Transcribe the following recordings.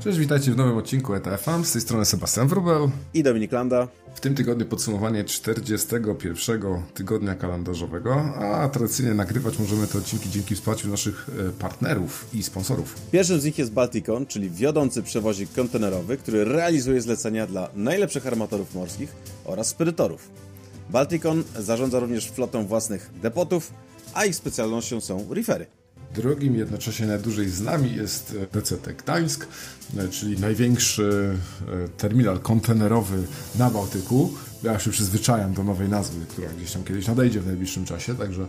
Cześć, witajcie w nowym odcinku ETFM. Z tej strony Sebastian Wrubel i Dominik Landa. W tym tygodniu podsumowanie 41 tygodnia kalendarzowego, a tradycyjnie nagrywać możemy te odcinki dzięki wsparciu naszych e, partnerów i sponsorów. Pierwszym z nich jest Balticon, czyli wiodący przewozik kontenerowy, który realizuje zlecenia dla najlepszych armatorów morskich oraz spedytorów. Balticon zarządza również flotą własnych depotów, a ich specjalnością są refery. Drugim, jednocześnie najdłużej z nami jest e, DCT Gdańsk, e, czyli największy e, terminal kontenerowy na Bałtyku. Ja się przyzwyczajam do nowej nazwy, która gdzieś tam kiedyś nadejdzie w najbliższym czasie, także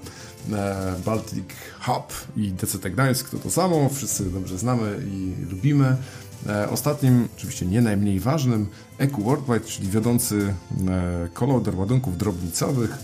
Baltic Hub i DCT Gdańsk to to samo, wszyscy dobrze znamy i lubimy. Ostatnim, oczywiście nie najmniej ważnym, EQ Worldwide, czyli wiodący koloder ładunków drobnicowych,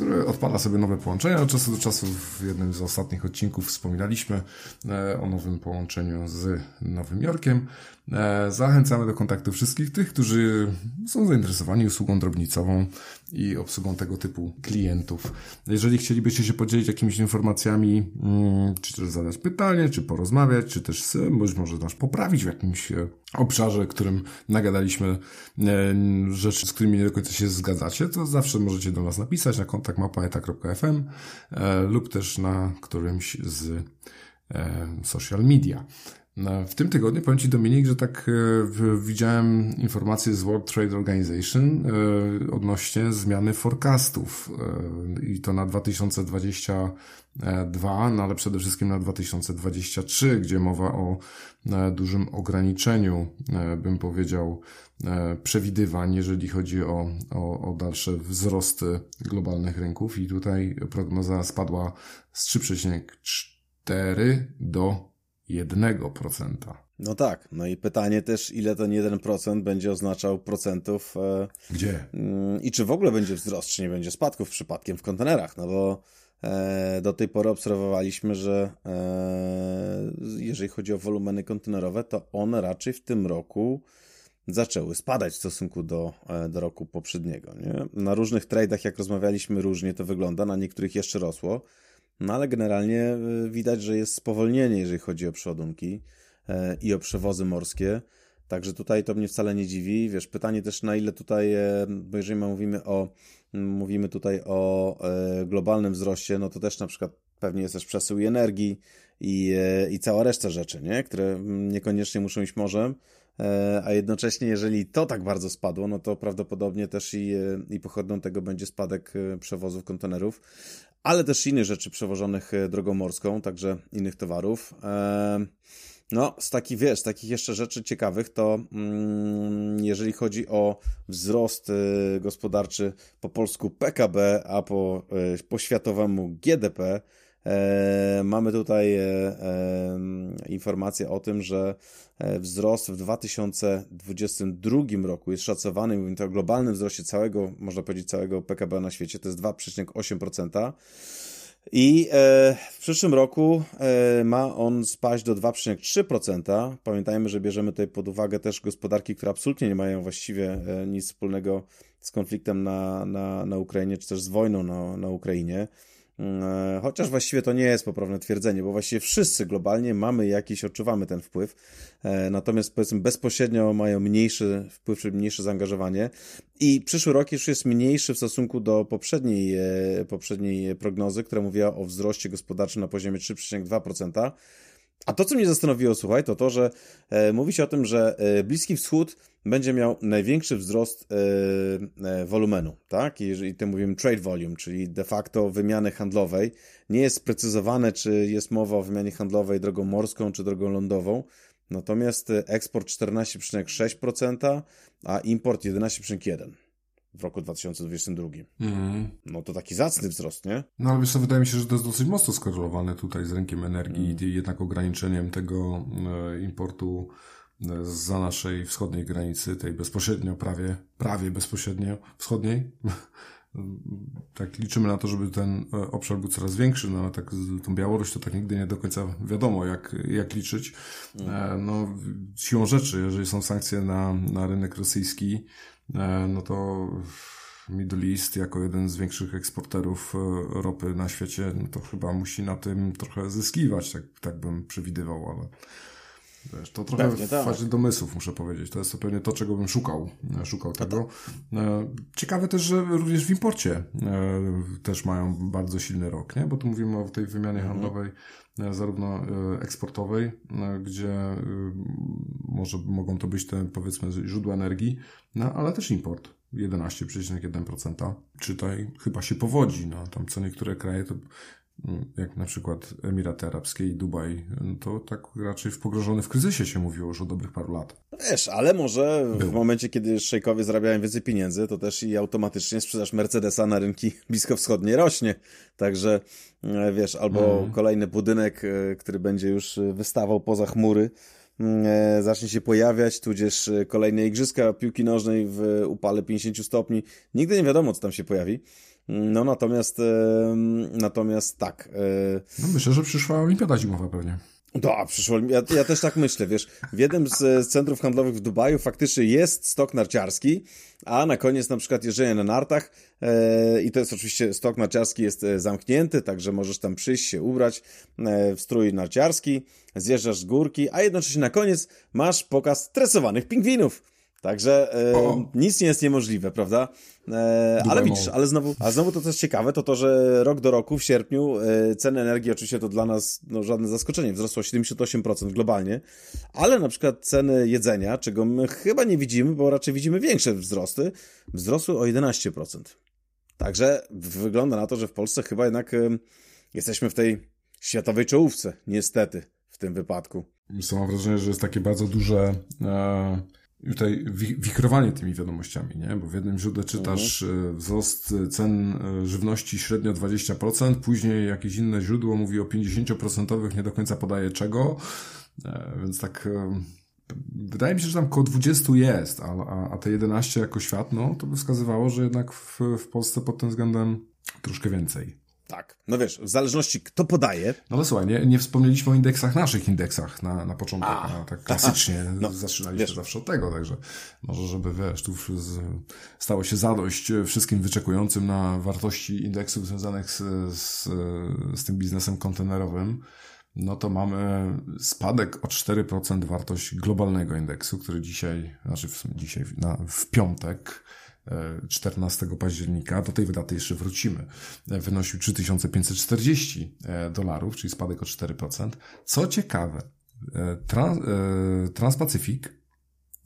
który odpala sobie nowe połączenia. Od czasu do czasu w jednym z ostatnich odcinków wspominaliśmy e, o nowym połączeniu z Nowym Jorkiem. E, zachęcamy do kontaktu wszystkich tych, którzy są zainteresowani usługą drobnicową i obsługą tego typu klientów. Jeżeli chcielibyście się podzielić jakimiś informacjami, mm, czy też zadać pytanie, czy porozmawiać, czy też być może nas poprawić w jakimś e, obszarze, którym nagadaliśmy rzeczy, z którymi nie do końca się zgadzacie, to zawsze możecie do nas napisać na kontakt małpaeta.fm lub też na którymś z social media. W tym tygodniu powiem Ci Dominik, że tak e, widziałem informacje z World Trade Organization e, odnośnie zmiany forecastów e, i to na 2022, no ale przede wszystkim na 2023, gdzie mowa o dużym ograniczeniu, bym powiedział, przewidywań, jeżeli chodzi o, o, o dalsze wzrosty globalnych rynków. I tutaj prognoza spadła z 3,4 do 1%. No tak, no i pytanie też, ile ten 1% będzie oznaczał procentów. E, Gdzie? Mm, I czy w ogóle będzie wzrost, czy nie będzie spadków przypadkiem w kontenerach, no bo e, do tej pory obserwowaliśmy, że e, jeżeli chodzi o wolumeny kontenerowe, to one raczej w tym roku zaczęły spadać w stosunku do, e, do roku poprzedniego. Nie? Na różnych tradeach, jak rozmawialiśmy, różnie to wygląda, na niektórych jeszcze rosło. No ale generalnie y, widać, że jest spowolnienie, jeżeli chodzi o przodunki e, i o przewozy morskie. Także tutaj to mnie wcale nie dziwi. Wiesz, pytanie też na ile tutaj, e, bo jeżeli mówimy o, mówimy tutaj o e, globalnym wzroście, no to też na przykład pewnie jest też przesył i energii i, i cała reszta rzeczy, nie? które niekoniecznie muszą iść morzem, a jednocześnie jeżeli to tak bardzo spadło, no to prawdopodobnie też i, i pochodną tego będzie spadek przewozów kontenerów, ale też innych rzeczy przewożonych e, drogą morską, także innych towarów. No, z takich, wiesz, takich jeszcze rzeczy ciekawych, to mm, jeżeli chodzi o wzrost e, gospodarczy po polsku PKB, a po, e, po światowemu GDP, E, mamy tutaj e, e, informację o tym, że wzrost w 2022 roku jest szacowany, mówimy to o globalnym wzroście całego, można powiedzieć, całego PKB na świecie, to jest 2,8%. I w przyszłym roku ma on spaść do 2,3%. Pamiętajmy, że bierzemy tutaj pod uwagę też gospodarki, które absolutnie nie mają właściwie nic wspólnego z konfliktem na, na, na Ukrainie, czy też z wojną na, na Ukrainie. E, chociaż właściwie to nie jest poprawne twierdzenie, bo właściwie wszyscy globalnie mamy jakiś, odczuwamy ten wpływ, e, natomiast powiedzmy bezpośrednio mają mniejszy wpływ, czy mniejsze zaangażowanie i przyszły rok już jest mniejszy w stosunku do poprzedniej, e, poprzedniej prognozy, która mówiła o wzroście gospodarczym na poziomie 3,2%. A to, co mnie zastanowiło, słuchaj, to to, że e, mówi się o tym, że e, Bliski Wschód będzie miał największy wzrost e, e, wolumenu, tak? Jeżeli to mówimy trade volume, czyli de facto wymiany handlowej, nie jest sprecyzowane, czy jest mowa o wymianie handlowej drogą morską, czy drogą lądową. Natomiast e, eksport 14,6%, a import 11,1% w roku 2022. Mm. No to taki zacny wzrost, nie? No ale wiesz co, wydaje mi się, że to jest dosyć mocno skorelowane tutaj z rynkiem energii mm. i jednak ograniczeniem tego e, importu e, za naszej wschodniej granicy, tej bezpośrednio, prawie, prawie bezpośrednio wschodniej. tak liczymy na to, żeby ten e, obszar był coraz większy, no ale tak tą Białoruś to tak nigdy nie do końca wiadomo, jak, jak liczyć. Mm. No, siłą rzeczy, jeżeli są sankcje na, na rynek rosyjski, no to Middle East jako jeden z większych eksporterów e, ropy na świecie, no to chyba musi na tym trochę zyskiwać, tak, tak bym przewidywał, ale Wiesz, to trochę pewnie, w tak. fazie domysłów, muszę powiedzieć. To jest pewnie to, czego bym szukał. E, szukał tego. E, ciekawe też, że również w imporcie e, też mają bardzo silny rok, nie? Bo tu mówimy o tej wymianie mhm. handlowej, zarówno eksportowej, gdzie może mogą to być te, powiedzmy, źródła energii, no, ale też import. 11,1%. Czytaj, chyba się powodzi. No, tam co niektóre kraje to jak na przykład Emiraty Arabskie i Dubaj, to tak raczej w pogrążony w kryzysie się mówiło już od dobrych paru lat. No wiesz, ale może w momencie, kiedy szejkowie zarabiają więcej pieniędzy, to też i automatycznie sprzedaż Mercedesa na rynki bliskowschodnie rośnie. Także e, wiesz, albo mm. kolejny budynek, e, który będzie już wystawał poza chmury, mm, e, zacznie się pojawiać, tudzież kolejne igrzyska piłki nożnej w upale 50 stopni. Nigdy nie wiadomo, co tam się pojawi. No natomiast, natomiast tak. E, no myślę, że przyszła olimpiada zimowa pewnie. Da, przyszło. Ja, ja też tak myślę, wiesz. W jednym z centrów handlowych w Dubaju faktycznie jest stok narciarski, a na koniec na przykład jeżdżenie na nartach e, i to jest oczywiście, stok narciarski jest e, zamknięty, także możesz tam przyjść się ubrać e, w strój narciarski, zjeżdżasz z górki, a jednocześnie na koniec masz pokaz tresowanych pingwinów. Także e, nic nie jest niemożliwe, prawda? E, ale widzisz, ale znowu, a znowu to co jest ciekawe, to to, że rok do roku w sierpniu e, ceny energii, oczywiście to dla nas no, żadne zaskoczenie, wzrosło 78% globalnie, ale na przykład ceny jedzenia, czego my chyba nie widzimy, bo raczej widzimy większe wzrosty, wzrosły o 11%. Także wygląda na to, że w Polsce chyba jednak e, jesteśmy w tej światowej czołówce, niestety, w tym wypadku. Mam wrażenie, że jest takie bardzo duże... E tutaj wikrowanie tymi wiadomościami, nie? Bo w jednym źródle czytasz mhm. wzrost cen e, żywności średnio 20%, później jakieś inne źródło mówi o 50% nie do końca podaje czego, e, więc tak wydaje mi się, że tam około 20 jest, a, a, a te 11 jako świat, no to by wskazywało, że jednak w, w Polsce pod tym względem troszkę więcej. Tak. No wiesz, w zależności kto podaje. No ale słuchaj, nie, nie wspomnieliśmy o indeksach, naszych indeksach na, na początek. A, a tak klasycznie no, zaczynaliśmy wiesz. zawsze od tego, także może, żeby wiesz, tu stało się zadość wszystkim wyczekującym na wartości indeksów związanych z, z, z tym biznesem kontenerowym. No to mamy spadek o 4% wartość globalnego indeksu, który dzisiaj, znaczy w, dzisiaj na, w piątek 14 października, do tej daty jeszcze wrócimy, wynosił 3540 e, dolarów, czyli spadek o 4%. Co ciekawe, e, trans, e, Transpacyfik,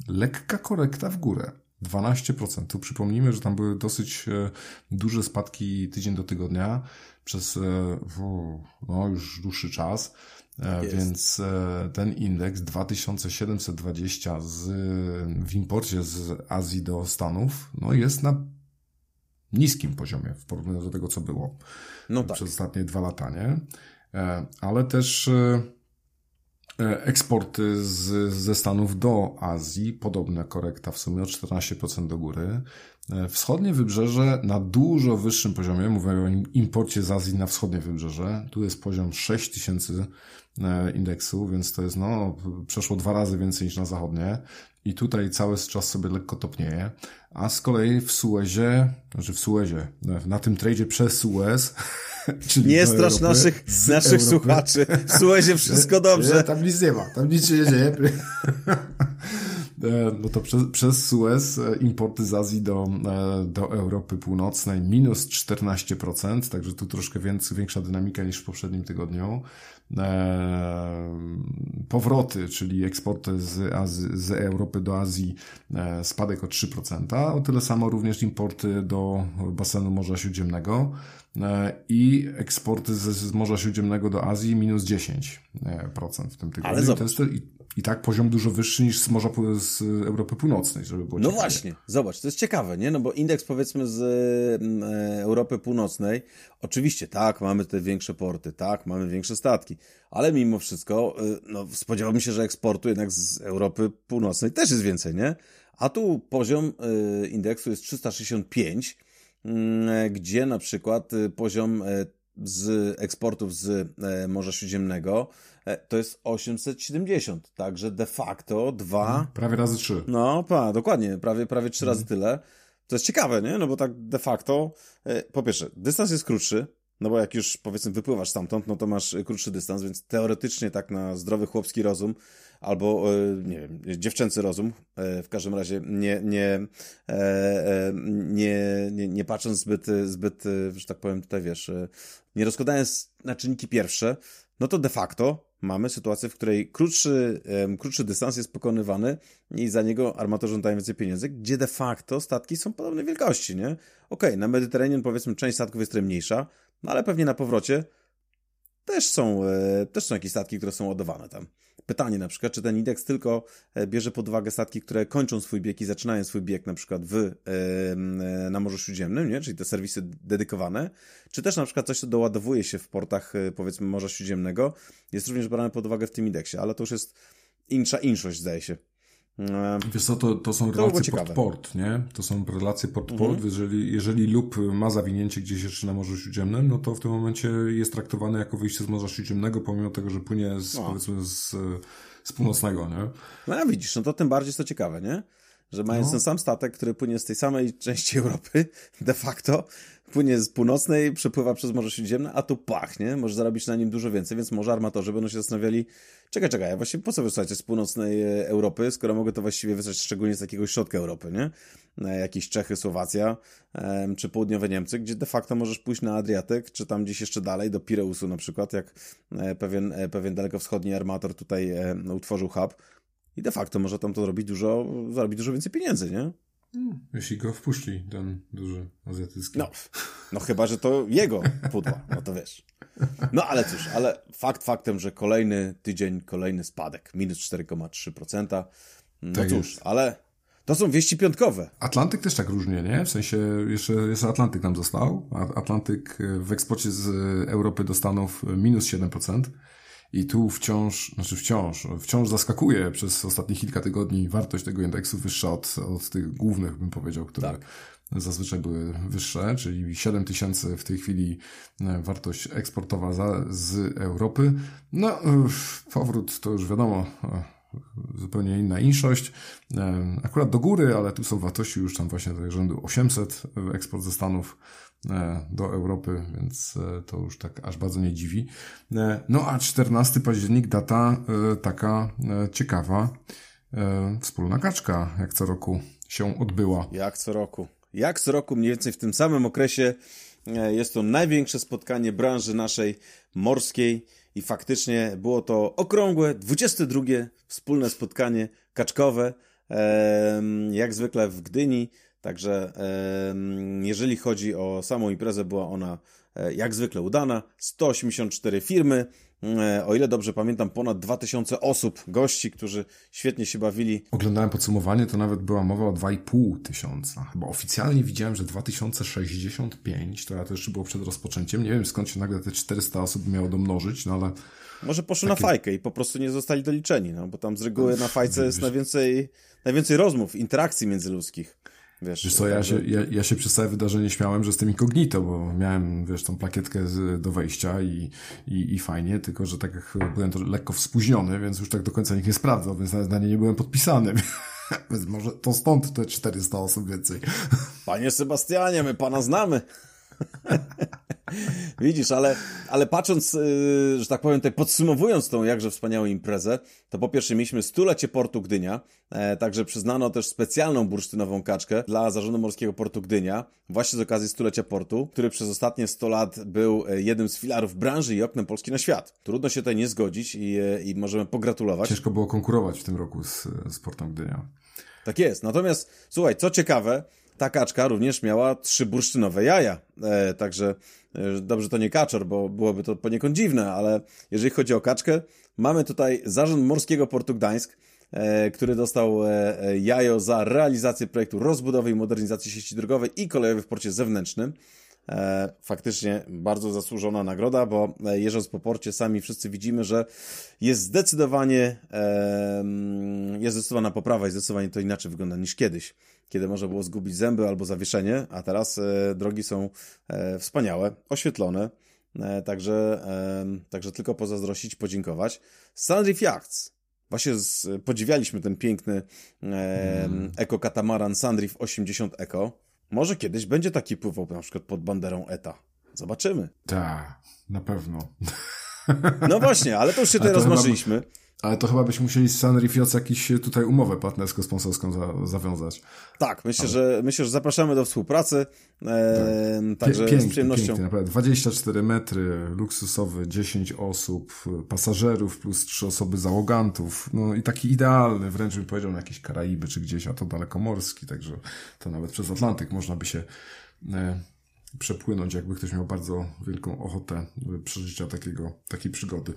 lekka korekta w górę. 12%. Tu przypomnijmy, że tam były dosyć duże spadki tydzień do tygodnia przez no, już dłuższy czas. Tak więc e, ten indeks 2720 z, w imporcie z Azji do Stanów no jest na niskim poziomie w porównaniu do tego, co było no tak. przez ostatnie dwa lata, nie? E, ale też eksporty z, ze Stanów do Azji, podobna korekta w sumie o 14% do góry. Wschodnie wybrzeże na dużo wyższym poziomie, mówię o imporcie z Azji na wschodnie wybrzeże. Tu jest poziom 6000 E, indeksu, więc to jest no, przeszło dwa razy więcej niż na zachodnie. I tutaj cały czas sobie lekko topnieje. A z kolei w Suezie, znaczy w Suezie, na tym tradzie przez Suez, czyli Nie strasz naszych, naszych słuchaczy. W Suezie wszystko dobrze. Nie, tam nic nie ma, tam nic się nie dzieje. E, no to przez, przez Suez e, importy z Azji do, do Europy Północnej minus 14%, także tu troszkę więcej, większa dynamika niż w poprzednim tygodniu. E, powroty, czyli eksporty z, Azji, z Europy do Azji e, spadek o 3%, o tyle samo również importy do basenu Morza Śródziemnego e, i eksporty z, z Morza Śródziemnego do Azji minus 10% w tym tygodniu. Ale zobacz. I, i tak poziom dużo wyższy niż z Morza z Europy Północnej, żeby było No ciekawie. właśnie, zobacz, to jest ciekawe, nie? No bo indeks powiedzmy z e, Europy Północnej, oczywiście tak, mamy te większe porty, tak, mamy większe statki, ale mimo wszystko, e, no spodziewałbym się, że eksportu jednak z Europy Północnej też jest więcej, nie? A tu poziom e, indeksu jest 365, mm, gdzie na przykład poziom z eksportów z Morza Śródziemnego to jest 870, także de facto dwa... Mhm, prawie razy trzy. No, pa, dokładnie, prawie, prawie trzy razy mhm. tyle. To jest ciekawe, nie? No bo tak de facto, e, po pierwsze, dystans jest krótszy, No bo jak już powiedzmy wypływasz stamtąd, no to masz krótszy dystans, więc teoretycznie tak na zdrowy chłopski rozum albo, nie wiem, dziewczęcy rozum, w każdym razie nie, nie, nie, nie, nie patrząc zbyt, zbyt, że tak powiem tutaj, wiesz, nie rozkładając na czynniki pierwsze, no to de facto mamy sytuację, w której krótszy, krótszy dystans jest pokonywany i za niego armatorzy dają więcej pieniędzy, gdzie de facto statki są podobnej wielkości, nie? Okej, okay, na Mediterranean powiedzmy część statków jest mniejsza, no ale pewnie na powrocie też są, e, też są jakieś statki, które są ładowane tam. Pytanie na przykład, czy ten indeks tylko e, bierze pod uwagę statki, które kończą swój bieg i zaczynają swój bieg na przykład w, e, na Morzu Śródziemnym, nie? czyli te serwisy dedykowane, czy też na przykład coś, co doładowuje się w portach powiedzmy Morza Śródziemnego, jest również brane pod uwagę w tym indeksie, ale to już jest insza inszość, zdaje się. Wiesz co, to, to są relacje port-port, nie? To są relacje port-port. Mhm. Jeżeli, jeżeli lub ma zawinięcie gdzieś jeszcze na Morzu Śródziemnym, no to w tym momencie jest traktowane jako wyjście z Morza Śródziemnego, pomimo tego, że płynie z, no. powiedzmy z, z północnego, nie? No ja widzisz, no to tym bardziej jest to ciekawe, nie? Że mając no. ten sam statek, który płynie z tej samej części Europy, de facto płynie z północnej, przepływa przez Morze Śródziemne, a tu pachnie, może zarobić na nim dużo więcej, więc może armatorzy będą się zastanawiali, czekaj, czekaj, ja właściwie po co wysłać z północnej e, Europy, skoro mogę to właściwie wysłać szczególnie z jakiegoś środka Europy, nie? E, jakieś Czechy, Słowacja, czy południowe Niemcy, gdzie de facto możesz pójść na Adriatyk, czy tam gdzieś jeszcze dalej, do Pireusu na przykład, jak e, pewien, pewien dalekowschodni armator tutaj utworzył hub, i de facto może tam to robić dużo, zarobić dużo więcej pieniędzy, nie? Hmm, jeśli go wpuści, ten duży azjatycki. No, no chyba, że to jego pudła, no to wiesz. No ale cóż, ale fakt faktem, że kolejny tydzień, kolejny spadek, minus 4,3%. No tak cóż, jest. ale to są wieści piątkowe. Atlantyk też tak różnie, nie? W sensie jeszcze, jeszcze Atlantyk nam został. Atlantyk w eksporcie z Europy do Stanów minus 7%. I tu wciąż, znaczy wciąż, wciąż zaskakuje przez ostatnich kilka tygodni wartość tego indeksu wyższa od, od tych głównych, bym powiedział, które tak. zazwyczaj były wyższe, czyli 7 tysięcy w tej chwili e, wartość eksportowa za, z Europy. No, e, powrót to już wiadomo, e, zupełnie inna inszość. Akurat do góry, ale tu są wartości już tam właśnie rzędu 800 eksport ze Stanów do Europy, więc e, to już tak aż bardzo nie dziwi. E, no a 14 październik data taka ciekawa. Wspólna kaczka, jak co roku się odbyła. Jak co roku. Jak co roku, mniej więcej w tym samym okresie jest to największe spotkanie branży naszej morskiej i faktycznie było to okrągłe, 22 wspólne spotkanie kaczkowe, jak zwykle w Gdyni. Także jeżeli chodzi o samą imprezę, była ona e, jak zwykle udana. 184 firmy, e, o ile dobrze pamiętam, ponad 2000 osób, gości, którzy świetnie się bawili. Oglądałem podsumowanie, to nawet była mowa o 2,5 tysiąca. Chyba oficjalnie widziałem, że 2065, to ja to jeszcze było przed rozpoczęciem. Nie wiem skąd się nagle te 400 osób miało domnożyć, no ale... Może poszły takie... na fajkę i po prostu nie zostali doliczeni, no bo tam z reguły na fajce jest najwięcej, najwięcej rozmów, interakcji międzyludzkich. Wiesz, wiesz co, ja się, ja, ja się przez całe wydarzenie śmiałem, że jestem incognito, bo miałem, wiesz, tą plakietkę z, do wejścia i, i, i fajnie, tylko że tak jak byłem to lekko spóźniony, więc już tak do końca nikt nie sprawdzał, więc na nie nie byłem podpisany. Więc może to stąd te 400 osób więcej. Panie Sebastianie, my pana znamy. Widzisz, ale, ale patrząc, yy, że tak powiem, tutaj podsumowując tą jakże wspaniałą imprezę, to po pierwsze mieliśmy stulecie Portu Gdynia, e, także przyznano też specjalną bursztynową kaczkę dla Zarządu Morskiego Portu Gdynia, właśnie z okazji stulecia portu, który przez ostatnie 100 lat był e, jednym z filarów branży i oknem Polski na świat. Trudno się tutaj nie zgodzić i, e, i możemy pogratulować. Ciężko było konkurować w tym roku z, z Portem Gdynia. Tak jest. Natomiast, słuchaj, co ciekawe, ta kaczka również miała trzy bursztynowe jaja. E, także dobrze to nie kaczor, bo byłoby to poniekąd dziwne, ale jeżeli chodzi o kaczkę, mamy tutaj Zarząd Morskiego Portu Gdańsk, e, który dostał e, jajo za realizację projektu rozbudowy i modernizacji sieci drogowej i kolejowej w porcie zewnętrznym. E, faktycznie bardzo zasłużona nagroda, bo jeżdżąc po porcie sami wszyscy widzimy, że jest zdecydowanie jest zdecydowana poprawa i zdecydowanie to inaczej wygląda niż kiedyś kiedy można było zgubić zęby albo zawieszenie, a teraz e, drogi są e, wspaniałe, oświetlone, e, także, także tylko pozazdrościć, podziękować. Sandreef Yachts. Właśnie z, podziwialiśmy ten piękny mm. eko-katamaran Sandreef 80 Eco. Może kiedyś będzie taki pływał na przykład pod banderą ETA. Zobaczymy. Tak, na pewno. No właśnie, ale to już się tutaj rozmarzyliśmy. Ale to chyba byśmy musieli z Sanrifioc jakiś tutaj umowę partnersko-sponsorską za, zawiązać. Tak, myślę, ale... że myślę, że zapraszamy do współpracy. E, tak. Także piękny, z przyjemnością. Piękny, naprawdę. 24 metry, luksusowy, 10 osób, pasażerów plus 3 osoby załogantów. No i taki idealny, wręcz bym powiedział na jakieś Karaiby czy gdzieś, a to dalekomorski, także to nawet przez Atlantyk można by się e, przepłynąć, jakby ktoś miał bardzo wielką ochotę przeżycia takiego, takiej przygody.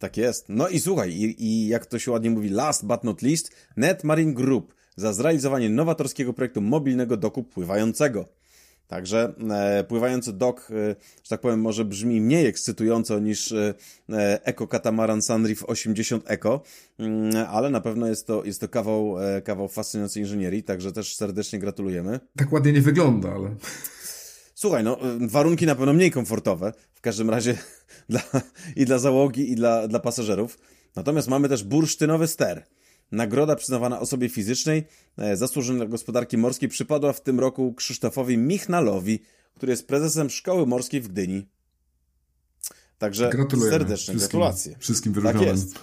Tak jest. No i słuchaj, i, i jak to się ładnie mówi, last but not least, Net Marine Group za zrealizowanie nowatorskiego projektu mobilnego doku pływającego. Także e, pływający dok, e, że tak powiem, może brzmi mniej ekscytująco niż e, Eco Catamaran Sunreef 80 Eco, mm, ale na pewno jest to, jest to kawał, e, kawał fascynującej inżynierii, także też serdecznie gratulujemy. Tak ładnie nie wygląda, ale... Słuchaj, no e, warunki na pewno mniej komfortowe, w każdym razie dla, i dla załogi, i dla, dla pasażerów. Natomiast mamy też bursztynowy ster. Nagroda przyznawana osobie fizycznej e, zasłużona dla gospodarki morskiej przypadła w tym roku Krzysztofowi Michnalowi, który jest prezesem Szkoły Morskiej w Gdyni. Także serdeczne wszystkim, gratulacje. Wszystkim wyróżnionym. Tak jest.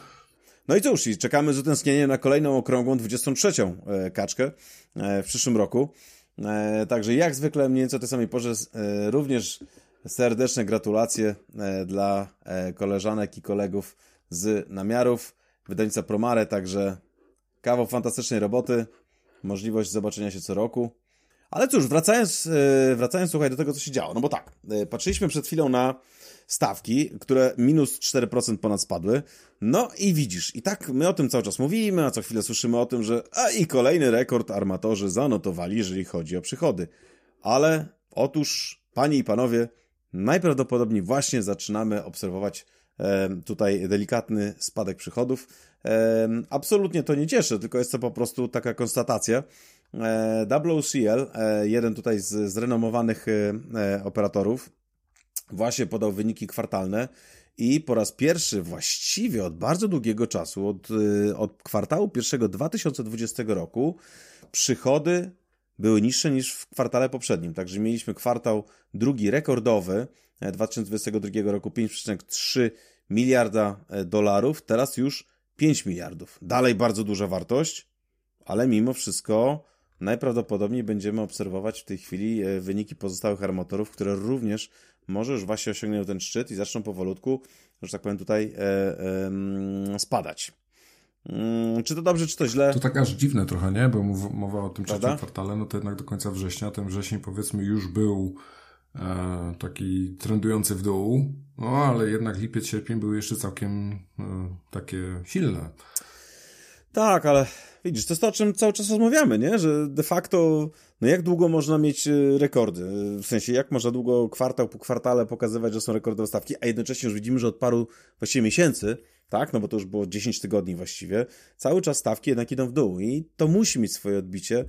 No i cóż, i czekamy z utęsknieniem na kolejną okrągłą 23. E, kaczkę w przyszłym roku. E, także jak zwykle mniej więcej o tej samej porze. E, również serdeczne gratulacje e, dla koleżanek i kolegów z namiarów, wydawnictwa Promare, także kawał fantastycznej roboty, możliwość zobaczenia się co roku. Ale cóż, wracając, wracając słuchaj do tego, co się działo, no bo tak, patrzyliśmy przed chwilą na stawki, które minus 4% ponad spadły. No i widzisz, i tak my o tym cały czas mówimy, a co chwilę słyszymy o tym, że a i kolejny rekord armatorzy zanotowali, jeżeli chodzi o przychody. Ale otóż, panie i panowie, najprawdopodobniej właśnie zaczynamy obserwować e, tutaj delikatny spadek przychodów. E, absolutnie to nie cieszy, tylko jest to po prostu taka konstatacja. E, WCL, e, jeden tutaj z zrenomowanych e, operatorów, właśnie podał wyniki kwartalne i po raz pierwszy właściwie od bardzo długiego czasu, od, y, od kwartału pierwszego 2020 roku, przychody były niższe niż w kwartale poprzednim. Także mieliśmy kwartał drugi rekordowy 2022 e, roku 5,3 miliarda e, dolarów, teraz już 5 miliardów. Dalej bardzo duża wartość, ale mimo wszystko najprawdopodobniej będziemy obserwować w tej chwili e, wyniki pozostałych armatorów, które również może już właśnie osiągną ten szczyt i zaczną powolutku, że tak powiem, tutaj e, e, spadać. Mm, czy to dobrze, czy to źle? To tak aż dziwne trochę, nie? Bo mowa o tym trzecim kwartale, no to jednak do końca września, ten wrzesień powiedzmy już był e, taki trendujący w dół, no ale jednak lipiec, sierpień były jeszcze całkiem e, takie silne. Tak, ale widzisz, to jest to, o czym cały czas rozmawiamy, nie? Że de facto, no jak długo można mieć e, rekordy? W sensie, jak można długo kwartał po kwartale pokazywać, że są rekordowe stawki, a jednocześnie już widzimy, że od paru właściwie miesięcy, tak, no bo to już było 10 tygodni właściwie, cały czas stawki jednak idą w dół i to musi mieć swoje odbicie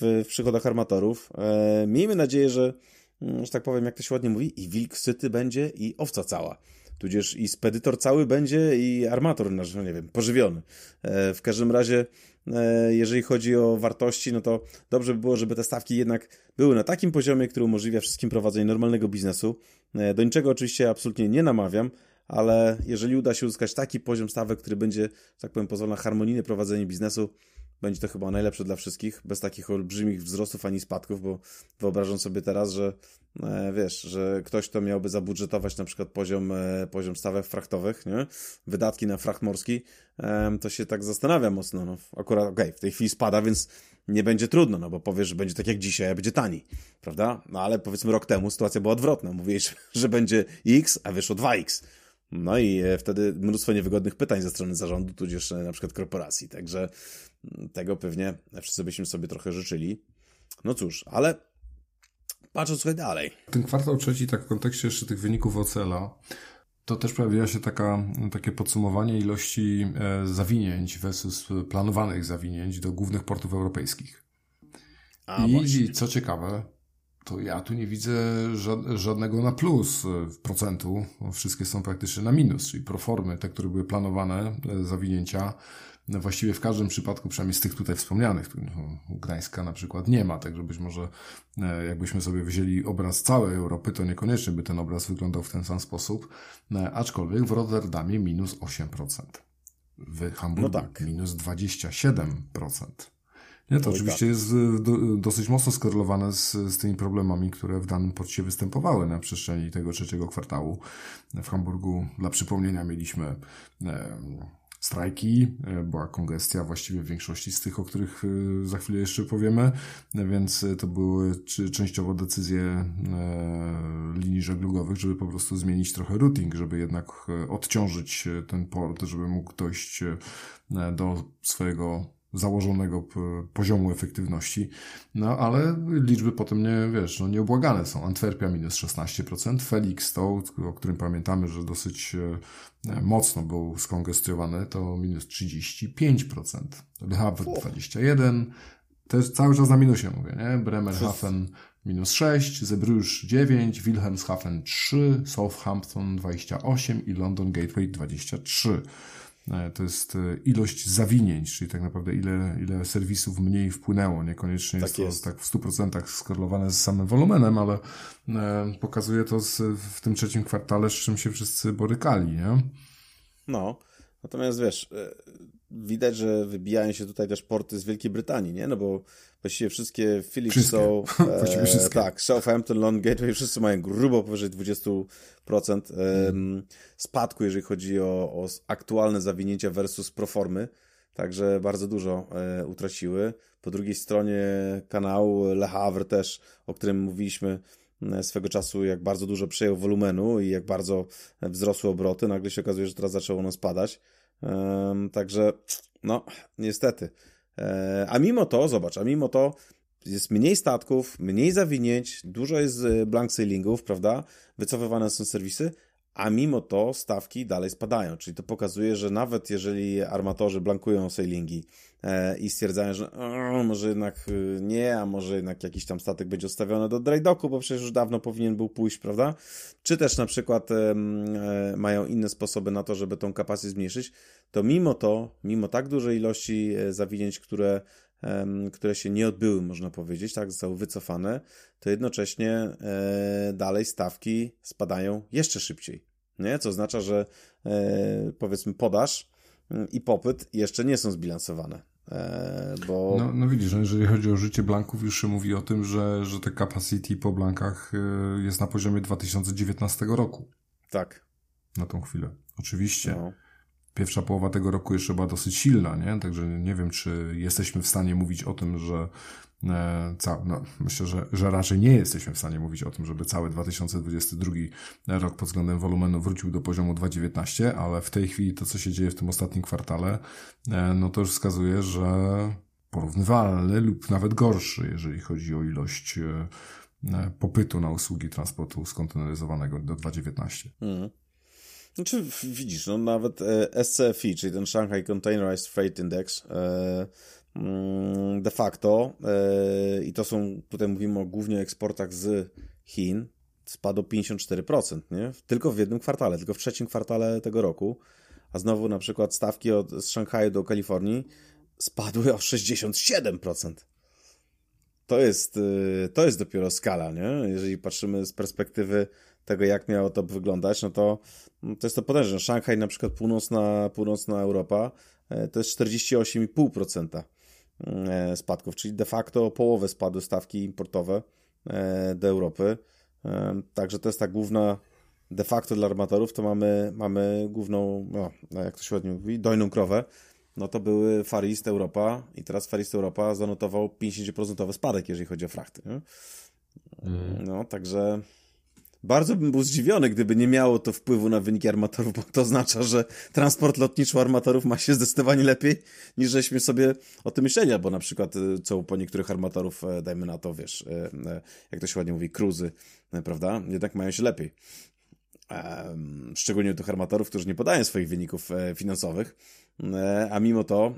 w, w przychodach armatorów. E, miejmy nadzieję, że, mm, że tak powiem, jak to się ładnie mówi, i wilk syty będzie, i owca cała tudzież i spedytor cały będzie i armator nasz, no nie wiem, pożywiony. E, w każdym razie, e, jeżeli chodzi o wartości, no to dobrze by było, żeby te stawki jednak były na takim poziomie, który umożliwia wszystkim prowadzenie normalnego biznesu. E, do niczego oczywiście absolutnie nie namawiam, ale jeżeli uda się uzyskać taki poziom stawek, który będzie, tak powiem, pozwala na harmonijne prowadzenie biznesu, będzie to chyba najlepsze dla wszystkich, bez takich olbrzymich wzrostów ani spadków, bo wyobrażam sobie teraz, że e, wiesz, że ktoś, kto miałby zabudżetować na przykład poziom, e, poziom stawek frachtowych, nie? wydatki na fracht morski, e, to się tak zastanawia mocno. No, akurat, okej, okay, w tej chwili spada, więc nie będzie trudno, no bo powiesz, że będzie tak jak dzisiaj, a będzie tani, prawda? No ale powiedzmy rok temu sytuacja była odwrotna. Mówiłeś, że będzie X, a wyszło 2X. No i e, wtedy mnóstwo niewygodnych pytań ze strony zarządu, tudzież e, na przykład korporacji. Także tego pewnie wszyscy byśmy sobie trochę życzyli. No cóż, ale patrząc sobie dalej. Ten kwartał trzeci, tak w kontekście jeszcze tych wyników Ocela, to też pojawiła się taka, takie podsumowanie ilości e, zawinięć versus planowanych zawinięć do głównych portów europejskich. A, I właśnie. co ciekawe, to ja tu nie widzę żadnego na plus e, w procentu. Wszystkie są praktycznie na minus, czyli proformy, te, które były planowane, e, zawinięcia, właściwie w każdym przypadku, przynajmniej z tych tutaj wspomnianych, no, Gdańska na przykład nie ma, także być może e, jakbyśmy sobie wzięli obraz całej Europy, to niekoniecznie by ten obraz wyglądał w ten sam sposób, e, aczkolwiek w Rotterdamie minus 8%, w Hamburgu no tak. minus 27%. Nie, to oczywiście tak. jest do, dosyć mocno skorelowane z, z tymi problemami, które w danym porcie występowały na przestrzeni tego trzeciego kwartału. W Hamburgu, dla przypomnienia, mieliśmy e, strajki, e, była kongestia właściwie w większości z tych, o których e, za chwilę jeszcze powiemy, więc to były częściowo decyzje linii żeglugowych, żeby po prostu zmienić trochę routing, żeby jednak odciążyć ten port, żeby mógł dojść do swojego założonego poziomu efektywności, no ale liczby potem nie, wiesz, no nieubłagane są. Antwerpia minus 16%, Felix to, o którym pamiętamy, że dosyć e, mocno był skongestiowany, to minus 35%. Le Havre 21%, to jest cały czas na minusie mówię, nie? Bremerhaven minus 6, Zeebrugge 9, Wilhelmshaven 3, Southampton 28 i London Gateway 23. E, to jest e, ilość zawinięć, czyli tak naprawdę ile, ile serwisów mniej wpłynęło. Niekoniecznie tak jest to jest. tak w 100% skorelowane z samym wolumenem, ale e, pokazuje to z, w tym trzecim kwartale, z czym się wszyscy borykali, nie? No, natomiast wiesz, widać, że wybijają się tutaj też porty z Wielkiej Brytanii, nie? No bo właściwie wszystkie Philips wszystkie. są... właściwie wszystkie. Tak, Southampton, London Gateway, wszyscy mają grubo powyżej 20% hmm. spadku, jeżeli chodzi o, o aktualne zawinięcia versus proformy. Także bardzo dużo e, utraciły. Po drugiej stronie kanału Le Havre też, o którym mówiliśmy e, swego czasu, jak bardzo dużo przejął wolumenu i jak bardzo wzrosły obroty. Nagle się okazuje, że teraz zaczęło ono spadać. Także, no, niestety. E, a mimo to, zobacz, a mimo to jest mniej statków, mniej zawinięć, dużo jest e, blank sailingów, prawda? Wycofywane są serwisy, a mimo to stawki dalej spadają. Czyli to pokazuje, że nawet jeżeli armatorzy blankują sailingi e, i stwierdzają, że może jednak y, nie, a może jednak jakiś tam statek będzie odstawiony do dry docku, bo przecież już dawno powinien był pójść, prawda? Czy też na przykład e, mają inne sposoby na to, żeby tą kapację zmniejszyć, to mimo to, mimo tak dużej ilości e, zawinięć, które które się nie odbyły, można powiedzieć, tak, zostały wycofane, to jednocześnie e, dalej stawki spadają jeszcze szybciej. Nie? Co oznacza, że e, powiedzmy podaż mm, i popyt jeszcze nie są zbilansowane. E, bo... No, no widzisz, jeżeli chodzi o życie blanków, już się mówi o tym, że, że te capacity po blankach jest na poziomie 2019 roku. Tak. Na tą chwilę. Oczywiście. No pierwsza połowa tego roku jeszcze była dosyć silna, nie? Także nie wiem, czy jesteśmy w stanie mówić o tym, że e, ca- no, myślę, że, że raczej nie jesteśmy w stanie mówić o tym, żeby cały 2022 rok pod względem wolumenu wrócił do poziomu 2,19, ale w tej chwili to, co się dzieje w tym ostatnim kwartale, e, no to już wskazuje, że porównywalny lub nawet gorszy, jeżeli chodzi o ilość e, popytu na usługi transportu skonteneryzowanego do 2,19. Mhm. Znaczy, widzisz, no nawet e, SCFI, czyli ten Shanghai Containerized Freight Index, e, mm, de facto, e, i to są, tutaj mówimy o głównie eksportach z Chin, spadł o 54%, nie? Tylko w jednym kwartale, tylko w trzecim kwartale tego roku, a znowu na przykład stawki od, z Szanghaju do Kalifornii spadły o 67%. To jest, to jest dopiero skala, nie? Jeżeli patrzymy z perspektywy tego, jak miało to wyglądać, no to, no to jest to potężne. Szanghaj, na przykład północna, północna Europa, e, to jest 48,5% e, spadków, czyli de facto o połowę spadły stawki importowe e, do Europy. Także to jest ta główna de facto dla armatorów, to mamy, mamy główną, no, jak to się ładnie mówi, dojną krowę, no to były Far East Europa i teraz Far East Europa zanotował 50% spadek, jeżeli chodzi o frachty. Nie? Mm. No, także bardzo bym był zdziwiony, gdyby nie miało to wpływu na wyniki armatorów, bo to oznacza, że transport lotniczy armatorów ma się zdecydowanie lepiej, niż żeśmy sobie o tym myśleli, albo na przykład y, co po niektórych armatorów, e, dajmy na to, wiesz, e, e, jak to się ładnie mówi, cruzy, prawda? Jednak mają się lepiej. Szczególnie u tych armatorów, którzy nie podają swoich wyników finansowych, a mimo to,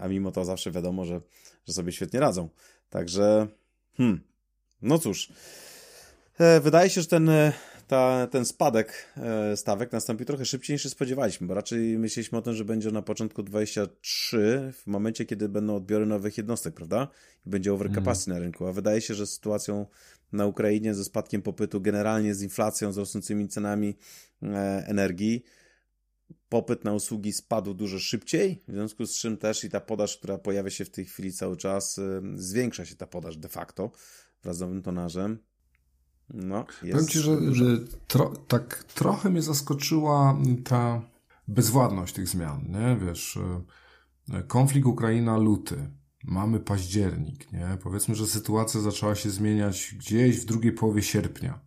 a mimo to zawsze wiadomo, że, że sobie świetnie radzą. Także, hmm, no cóż, wydaje się, że ten, e, ta, ten spadek e, stawek nastąpi trochę szybciej niż się spodziewaliśmy, bo raczej myśleliśmy o tym, że będzie na początku 23, w momencie, kiedy będą odbiory nowych jednostek, prawda? I będzie overcapacity mm. na rynku, a wydaje się, że z sytuacją na Ukrainie ze spadkiem popytu, generalnie z inflacją, z rosnącymi cenami e, energii, popyt na usługi spadł dużo szybciej, w związku z czym też i ta podaż, która pojawia się w tej chwili cały czas, e, zwiększa się ta podaż de facto wraz z nowym tonażem. No, jest Powiem Ci, że, że tro, tak trochę mnie zaskoczyła ta bezwładność tych zmian, nie? Wiesz, e, konflikt Ukraina-luty, mamy październik, nie? Powiedzmy, że sytuacja zaczęła się zmieniać gdzieś w drugiej połowie sierpnia.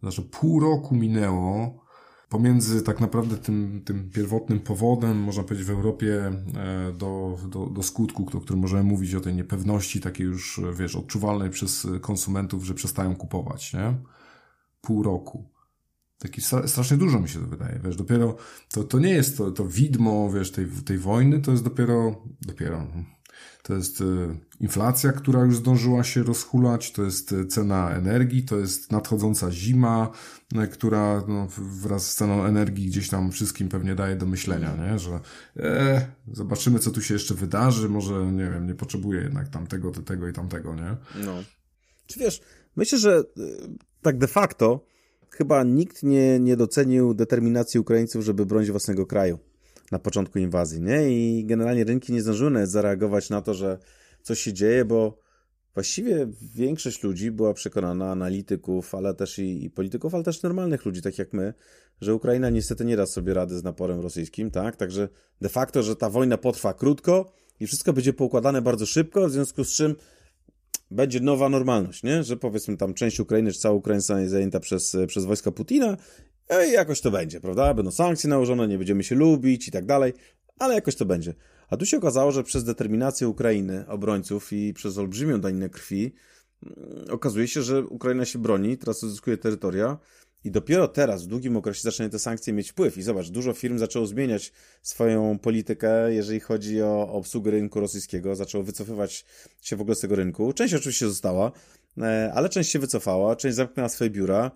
Znaczy pół roku minęło, pomiędzy tak naprawdę tym, tym pierwotnym powodem, można powiedzieć, w Europie e, do, do, do skutku, o którym możemy mówić o tej niepewności takiej już, wiesz, odczuwalnej przez konsumentów, że przestają kupować, nie? Pół roku. Taki strasznie dużo mi się to wydaje, wiesz, dopiero to, to nie jest to, to widmo, wiesz, tej, tej wojny, to jest dopiero, dopiero, to jest e, inflacja, która już zdążyła się rozhulać, to jest e, cena energii, to jest nadchodząca zima, e, która no, wraz z ceną energii gdzieś tam wszystkim pewnie daje do myślenia, nie? że e, zobaczymy, co tu się jeszcze wydarzy, może, nie wiem, nie potrzebuję jednak tamtego, tego i tamtego, nie? No. Czy wiesz, myślę, że tak de facto chyba nikt nie, nie docenił determinacji Ukraińców, żeby bronić własnego kraju na początku inwazji, nie? I generalnie rynki nie zdążyły zareagować na to, że coś się dzieje, bo właściwie większość ludzi była przekonana, analityków, ale też i, i, polityków, ale też normalnych ludzi, tak jak my, że Ukraina niestety nie da sobie rady z naporem rosyjskim, tak? Także de facto, że ta wojna potrwa krótko i wszystko będzie poukładane bardzo szybko, w związku z czym będzie nowa normalność, nie? Że powiedzmy tam część Ukrainy, czy cała Ukraina jest zajęta przez, przez wojska Putina i jakoś to będzie, prawda? Będą sankcje nałożone, nie będziemy się lubić i tak dalej, ale jakoś to będzie. A tu się okazało, że przez determinację Ukrainy, obrońców i przez olbrzymią daninę krwi, mm, okazuje się, że Ukraina się broni, teraz uzyskuje terytoria i dopiero teraz, w długim okresie, zaczynają te sankcje mieć wpływ. I zobacz, dużo firm zaczęło zmieniać swoją politykę, jeżeli chodzi o obsługę rynku rosyjskiego, zaczęło wycofywać się w ogóle z tego rynku. Część oczywiście została, e, ale część się wycofała, część zamknęła swoje biura,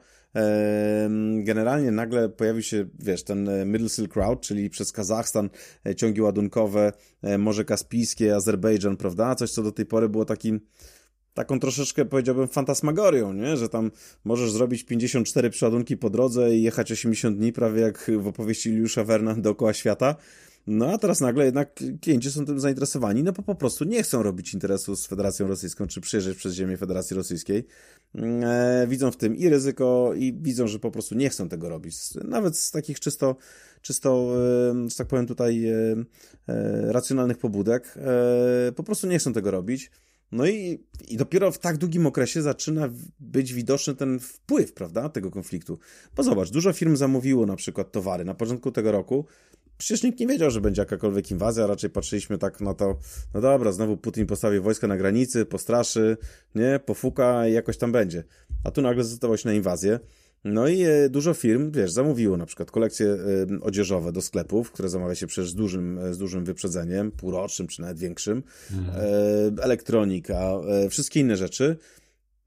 Generalnie nagle pojawił się, wiesz, ten e, Middle Silk Route, czyli przez Kazachstan e, ciągi ładunkowe, e, Morze Kaspijskie, Azerbejdżan, prawda? Coś, co do tej pory było takim taką troszeczkę powiedziałbym fantasmagorią, nie? że tam możesz zrobić 54 przeładunki po drodze i jechać 80 dni prawie jak w opowieści Juliusza Werna dookoła świata. No a teraz nagle jednak klienci są tym zainteresowani, no bo po prostu nie chcą robić interesu z Federacją Rosyjską, czy przyjeżdżać przez ziemię Federacji Rosyjskiej. E, widzą w tym i ryzyko, i widzą, że po prostu nie chcą tego robić. Nawet z takich czysto, czysto e, że tak powiem tutaj, e, e, racjonalnych pobudek, e, po prostu nie chcą tego robić. No i, i dopiero w tak długim okresie zaczyna być widoczny ten wpływ, prawda, tego konfliktu. Bo zobacz, dużo firm zamówiło na przykład towary na początku tego roku, Przecież nikt nie wiedział, że będzie jakakolwiek inwazja, raczej patrzyliśmy tak na to, no dobra, znowu Putin postawi wojska na granicy, postraszy, nie, pofuka i jakoś tam będzie. A tu nagle zdecydował się na inwazję. No i e, dużo firm, wiesz, zamówiło na przykład kolekcje e, odzieżowe do sklepów, które zamawia się przecież z dużym, e, z dużym wyprzedzeniem, półrocznym czy nawet większym, mhm. elektronika, wszystkie inne rzeczy.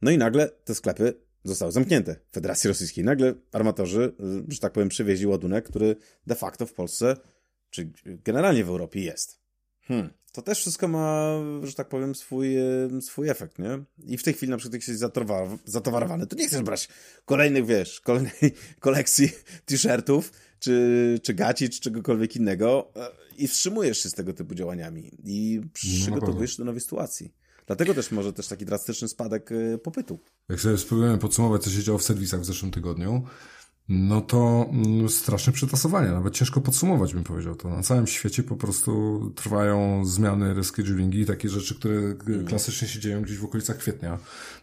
No i nagle te sklepy zostały zamknięte w Federacji Rosyjskiej. Nagle armatorzy, y, że tak powiem, przywieźli ładunek, który de facto w Polsce, czy generalnie w Europie jest. Hmm. To też wszystko ma, że tak powiem, swój, y, swój efekt, nie? I w tej chwili na przykład jak jesteś zatowar zatowarowany, to nie chcesz brać kolejnych, wiesz, kolejnej kolekcji t-shirtów, czy, czy gaci, czy czegokolwiek innego e, i wstrzymujesz się z tego typu działaniami i no przygotowujesz do nowej sytuacji. Dlatego też może też taki drastyczny spadek y, popytu. Jak sobie spróbujemy podsumować, co się działo w serwisach w zeszłym tygodniu, no to mm, straszne przetasowania, nawet ciężko podsumować bym powiedział to. Na całym świecie po prostu trwają zmiany, reschedulingi, takie rzeczy, które mm. klasycznie się dzieją gdzieś w okolicach kwietnia,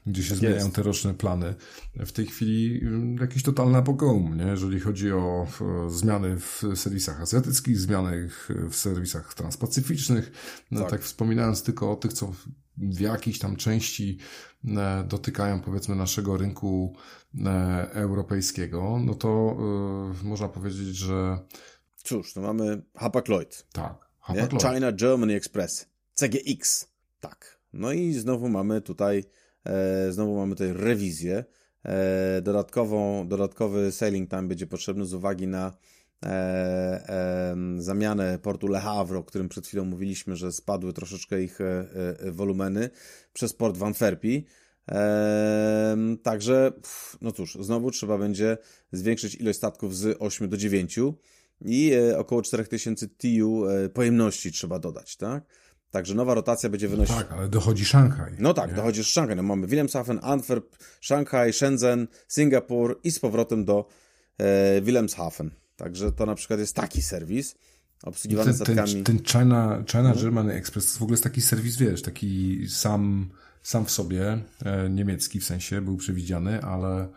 gdzie się tak zmieniają jest. te roczne plany. W tej chwili mm, jakiś totalny apogeum, nie? jeżeli chodzi o zmiany w serwisach azjatyckich, zmiany w serwisach transpacyficznych. No, tak. tak wspominając tylko o tych, co w jakiejś tam części e, dotykają powiedzmy naszego rynku e, europejskiego, no to yy, można powiedzieć, że... Cóż, no mamy Hapag-Lloyd. Tak, Hapag-Lloyd. China Germany Express, CGX. Tak. No i znowu mamy tutaj, e, znowu mamy tutaj rewizję. e, dodatkową, dodatkowy sailing time będzie potrzebny z uwagi na e, e, zamianę portu Le Havre, o którym przed chwilą mówiliśmy, że spadły troszeczkę ich e, e, wolumeny przez port w Antwerpii. Także, no cóż, znowu trzeba będzie zwiększyć ilość statków z 8 do 9 i e, około 4000 TU e, pojemności trzeba dodać, tak? Także nowa rotacja będzie wynosić... No tak, ale dochodzi Szanghaj. No tak, nie? dochodzi Szanghaj. No mamy Wilhelmshaven, Antwerp, Szanghaj, Shenzhen, Singapur i z powrotem do e, Wilhelmshaven. Także to na przykład jest taki serwis obsługiwany ten, statkami... Ten, ten China, China no. German Express to w ogóle jest taki serwis, wiesz, taki sam, sam w sobie, e, niemiecki w sensie, był przewidziany, ale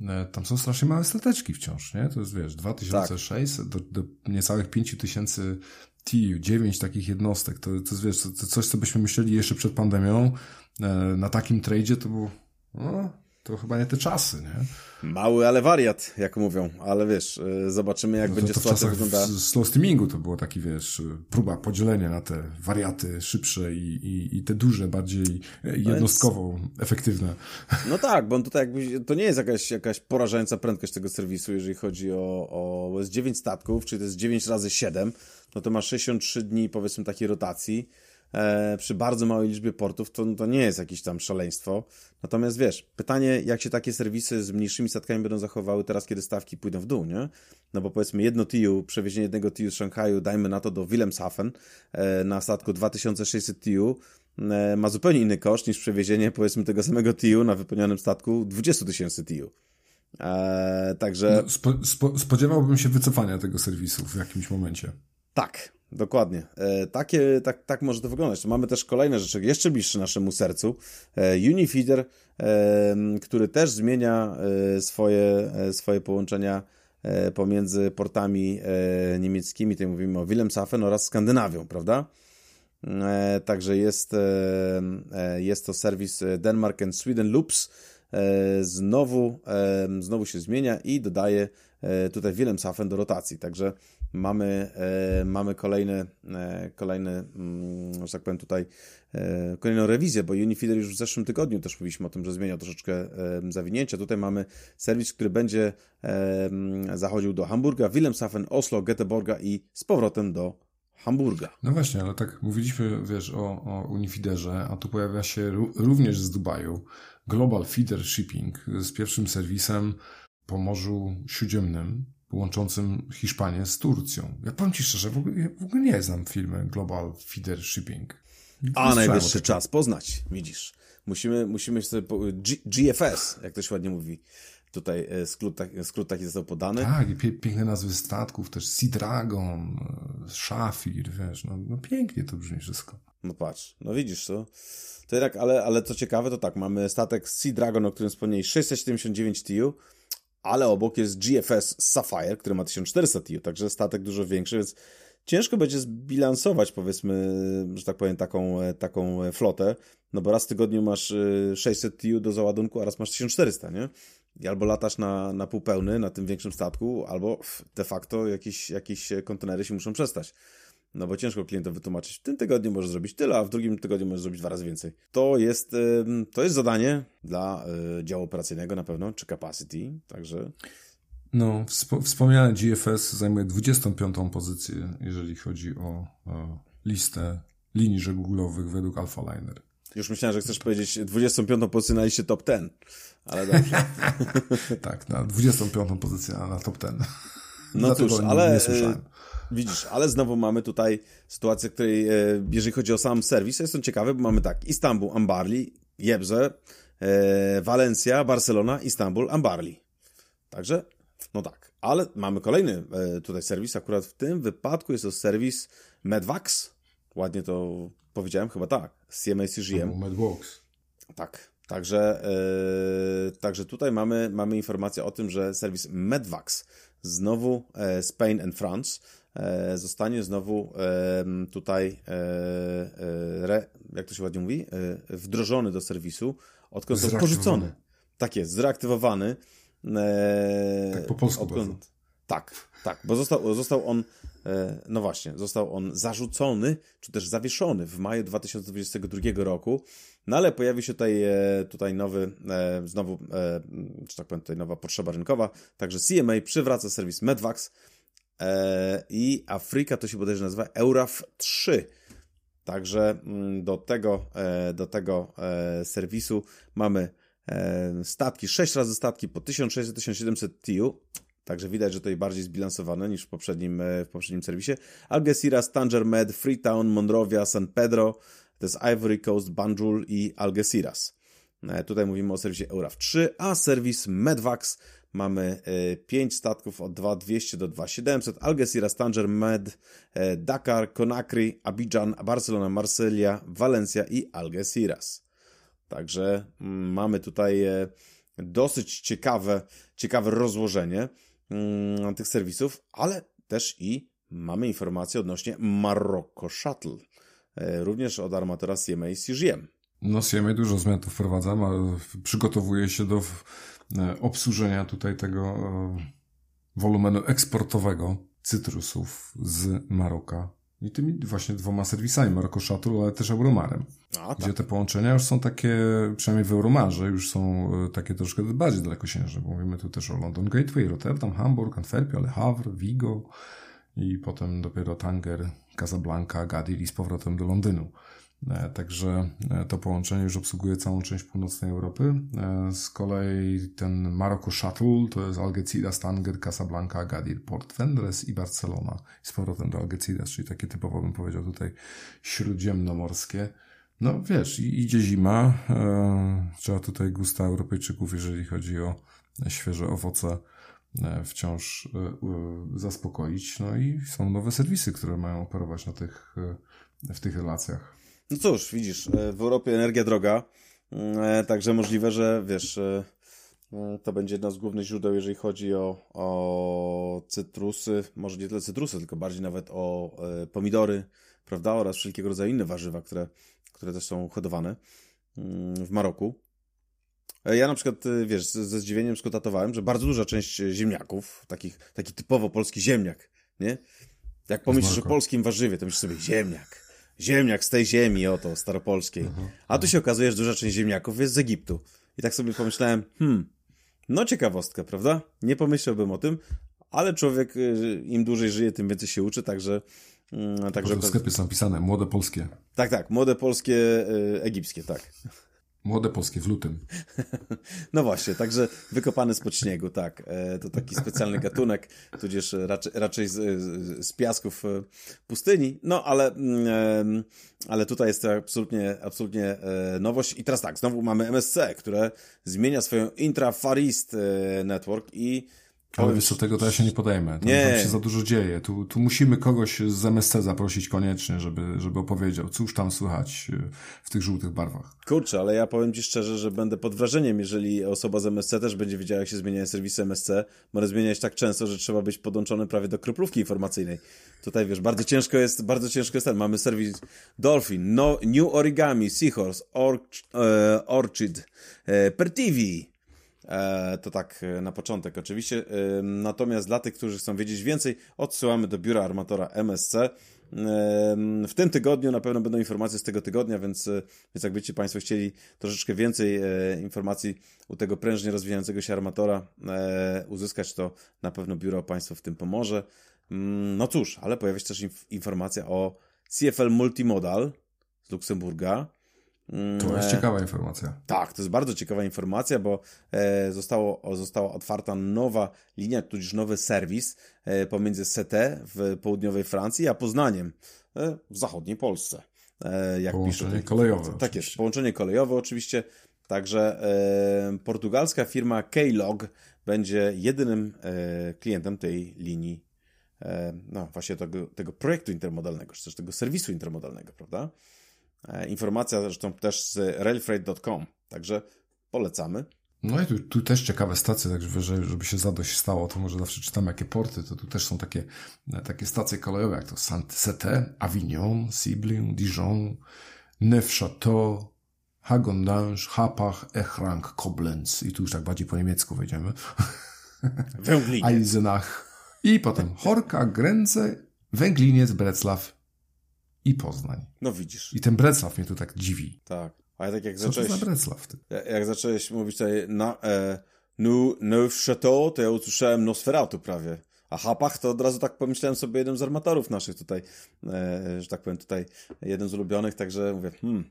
e, tam są strasznie małe stateczki wciąż, nie? To jest, wiesz, 2600 tak. do, do niecałych 5000 TU, 9 takich jednostek, to, to jest, wiesz, to, coś, co byśmy myśleli jeszcze przed pandemią, e, na takim tradzie to było, no, to chyba nie te czasy, nie? Mały, ale wariat, jak mówią, ale wiesz, y, zobaczymy jak no to, będzie to sytuacja wyglądała. W slow steamingu to było taki, wiesz, próba podzielenia na te wariaty szybsze i, i, i te duże, bardziej jednostkowo no więc, efektywne. No tak, bo tutaj jakby, to nie jest jakaś, jakaś porażająca prędkość tego serwisu, jeżeli chodzi o, o jest 9 statków, czyli to jest 9 razy 7, no to ma 63 dni, powiedzmy, takiej rotacji e, przy bardzo małej liczbie portów, to, to nie jest jakieś tam szaleństwo. Natomiast wiesz, pytanie, jak się takie serwisy z mniejszymi statkami będą zachowały teraz, kiedy stawki pójdą w dół, nie? No bo powiedzmy jedno TU, przewiezienie jednego TU z Szanghaju, dajmy na to do Wilhelmshaven e, na statku 2600 TU, e, ma zupełnie inny koszt niż przewiezienie powiedzmy tego samego TU na wypełnionym statku 20 tysięcy TU. Eee, także. No, spo, spo, spodziewałbym się wycofania tego serwisu w jakimś momencie. Tak, dokładnie. E, takie, tak, tak może to wyglądać. Mamy też kolejne rzeczy, jeszcze bliższe naszemu sercu. E, Unifeeder, e, który też zmienia e, swoje, e, swoje połączenia e, pomiędzy portami niemieckimi, tutaj mówimy o Wilhelmshaven oraz Skandynawią, prawda? Także jest, jest to serwis Denmark and Sweden Loops. Znowu, znowu się zmienia i dodaje tutaj Wilhelmshaven do rotacji. Także mamy, e, mamy kolejne, e, kolejne, mm, że tak powiem tutaj, e, kolejną rewizję, bo Unifeeder już w zeszłym tygodniu też mówiliśmy o tym, że zmieniał troszeczkę zawinięcia. Tutaj mamy serwis, który będzie zachodził do Hamburga, Wilhelmshaven, Oslo, Göteborga i z powrotem do Hamburga. No właśnie, ale tak mówiliśmy, wiesz, o, o Unifiderze, a tu pojawia się również z Dubaju Global Feeder Shipping z pierwszym serwisem po Morzu Śródziemnym, łączącym Hiszpanię z Turcją. Ja powiem Ci szczerze, w ogóle, w ogóle nie znam firmy Global Feeder Shipping. Nie A najwyższy czas poznać, widzisz. Musimy, musimy sobie. Po... G GFS, jak to się ładnie mówi. Tutaj e, skrót, skrót taki został podany. Tak, i pie piękne nazwy statków, też Sea Dragon, e, Shafir, wiesz, no, no pięknie to brzmi wszystko. No patrz, no widzisz to. To jednak, ale, ale co ciekawe, to tak, mamy statek Sea Dragon, o którym wspomnieli, 679 TU, ale obok jest GFS Sapphire, który ma 1400 TU, także statek dużo większy, więc ciężko będzie zbilansować, powiedzmy, że tak powiem, taką, taką flotę, no bo raz w tygodniu masz 600 y, TU do załadunku, a raz masz 1400, nie? I albo latasz na, na pół pełny na tym większym statku, albo de facto jakieś, jakieś kontenery się muszą przestać. No bo ciężko klientom wytłumaczyć, w tym tygodniu możesz zrobić tyle, a w drugim tygodniu możesz zrobić dwa razy więcej. To jest, to jest zadanie dla e, działu operacyjnego na pewno, czy capacity, także... No, wspomniane GFS zajmuje 25. pozycję, jeżeli chodzi o, o listę linii żeglugowych według Alpha Liner. Już myślałem, że chcesz powiedzieć 25. pozycję na liście top 10, ale dobrze. tak, na 25. pozycję na top 10. No cóż, ale... Nie słyszałem. Widzisz, ale znowu mamy tutaj sytuację, której, e, jeżeli chodzi o sam serwis, jest to ciekawe, bo mamy tak, Istanbul, Ambarli, Jebze, e, Walencja, Barcelona, Istanbul, Ambarli. Także, no tak. Ale mamy kolejny e, tutaj serwis, akurat w tym wypadku jest to serwis Medvax. Ładnie to powiedziałem, chyba tak. CMA CGM. Medvax. Tak. Także, także tutaj mamy, mamy informację o tym, że serwis Medvax znowu Spain and France E, zostanie znowu tutaj, e, e, jak to się ładnie mówi, wdrożony do serwisu, odkąd to porzucony. Tak jest, zreaktywowany. Tak po polsku odkąd, Tak, tak, bo został, został on, e, no właśnie, został on zarzucony, czy też zawieszony w maju 2022 roku, no ale pojawi się tutaj, e, tutaj nowy, e, znowu, czy tak powiem, tutaj nowa potrzeba rynkowa, także CMA przywraca serwis Medvax i Afryka to się bodajże nazywa Euraf 3. Także mm, do tego, do tego serwisu mamy statki, 6 razy statki po 1600-1700 TU, Także widać, że to jest bardziej zbilansowane niż w poprzednim, e, w poprzednim serwisie. Algeciras, Tanger Med, Freetown, Monrovia, San Pedro, to jest Ivory Coast, Banjul i Algeciras. E, tutaj mówimy o serwisie EURAF 3, a serwis Medvax mamy 5 e, statków od 2200 do 2700, Algeciras, Tanger Med, Dakar, Conakry, Abidjan, Barcelona, Marsylia, Valencia i Algeciras. Także mm, mamy tutaj dosyć ciekawe, ciekawe rozłożenie. Mm, tych serwisów, ale też i mamy informacje odnośnie Marocco Shuttle, e, również od armatora CMA CGM. No CMA dużo zmian tu wprowadza, przygotowuje się do e, obsłużenia tutaj tego e, wolumenu eksportowego cytrusów z Maroka i tymi właśnie dwoma serwisami, Maroko Shuttle, ale też Euromarem. A, tak. Gdzie te połączenia już są takie, przynajmniej w Euromarze, już są e, takie troszkę bardziej dalekosiężne, bo mówimy tu też o London Gateway, Rotterdam, Hamburg, Antwerpia, Le Havre, Vigo i potem dopiero Tanger, Casablanca, Gadir i z powrotem do Londynu. E, także e, to połączenie już obsługuje całą część północnej Europy. E, z kolei ten Maroko Shuttle to jest Algeciras, Tanger, Casablanca, Agadir, Port Vendres i Barcelona. I z powrotem do Algeciras, czyli takie typowo bym powiedział tutaj śródziemnomorskie. No wiesz, idzie zima, trzeba tutaj gusta Europejczyków, jeżeli chodzi o świeże owoce, wciąż zaspokoić. No i są nowe serwisy, które mają operować na tych, w tych relacjach. No cóż, widzisz, e, w Europie energia droga, e, także możliwe, że wiesz, e, to będzie jedno z głównych źródeł, jeżeli chodzi o, o cytrusy, może nie tyle cytrusy, tylko bardziej nawet o pomidory, prawda, oraz wszelkiego rodzaju inne warzywa, które, które też są hodowane mm, w Maroku. Ja na przykład, wiesz, ze zdziwieniem skonstatowałem, że bardzo duża część ziemniaków, takich, taki typowo polski ziemniak, nie? Jak pomyślisz o polskim warzywie, to myślisz sobie ziemniak ziemniak z tej ziemi, oto, staropolskiej. A tu się okazuje, że duża część ziemniaków jest z Egiptu. I tak sobie pomyślałem, hmm, no ciekawostka, prawda? Nie pomyślałbym o tym, ale człowiek im dłużej żyje, tym więcej się uczy, także... Mm, także w sklepie są pisane młode polskie. Tak, tak, młode polskie, egipskie, tak. Młode polskie w lutym. No właśnie, także wykopany spod śniegu, tak. E, to taki specjalny gatunek, tudzież raczej, raczej z, z, piasków e, pustyni. No ale, mm, ale tutaj jest to absolutnie, absolutnie e, nowość. I teraz tak, znowu mamy MSC, które zmienia swoją Intra Far East Network i ale wiesz co, tego to ja się nie podejmę. Tam, nie. tam się za dużo dzieje. Tu, tu musimy kogoś z MSC zaprosić koniecznie, żeby, żeby opowiedział, cóż tam słychać y, w tych żółtych barwach. Kurczę, ale ja powiem Ci szczerze, że będę pod wrażeniem, jeżeli osoba z MSC też będzie wiedziała, jak się zmieniają serwisy MSC. Może zmieniać tak często, że trzeba być podłączony prawie do kroplówki informacyjnej. Tutaj wiesz, bardzo ciężko jest, bardzo ciężko jest ten. Mamy serwis Dolphin, no, New Origami, Seahorse, e, Orchid, e, Pertivi, E, to tak e, na początek oczywiście. E, natomiast dla tych, którzy chcą wiedzieć więcej, odsyłamy do biura armatora MSC. W tym tygodniu na pewno będą informacje z tego tygodnia, więc, więc jakbyście Państwo chcieli troszeczkę więcej informacji u tego prężnie rozwijającego się armatora uzyskać, to na pewno biuro Państwu w tym pomoże. Mm, no cóż, ale pojawia się też informacja o CFL Multimodal z Luksemburga. To jest ciekawa informacja. Tak, to jest bardzo ciekawa informacja, bo e, zostało, została otwarta nowa linia, tudzież nowy serwis e, pomiędzy ST w południowej Francji a Poznaniem e, w zachodniej Polsce. Jak połączenie pisze, kolejowe. Tak oczywiście. jest, połączenie kolejowe oczywiście. Także portugalska firma K-Log będzie jedynym klientem tej linii, no właśnie tego, tego projektu intermodalnego, czy też tego serwisu intermodalnego, prawda? E, informacja zresztą też z railfreight.com, także polecamy. No i tu, tu, też ciekawe stacje, także żeby się zadość stało, to może zawsze czytamy jakie porty, to tu też są takie, e, takie stacje kolejowe, jak to Saint-Cete, Avignon, Ciblin, Dijon, Neufchâteau, Hagondange, Hapach, Echrang, Koblenz i tu już tak bardziej po niemiecku wejdziemy. Węglinie. Eisenach, I potem Horka, Gręce, Węgliniec, Breclaw i Poznań. No widzisz. I ten Breclaw mnie tu tak dziwi. Tak. Ale tak jak Co zacząłeś... to za Breclaw? Ty? Jak zacząłeś mówić tutaj na e, nu, Neuf Chateau, to ja usłyszałem Nosferatu prawie. A Hapach to od razu tak pomyślałem sobie jeden z armatorów naszych tutaj, e, że tak powiem tutaj, jeden z ulubionych, także mówię, hmm,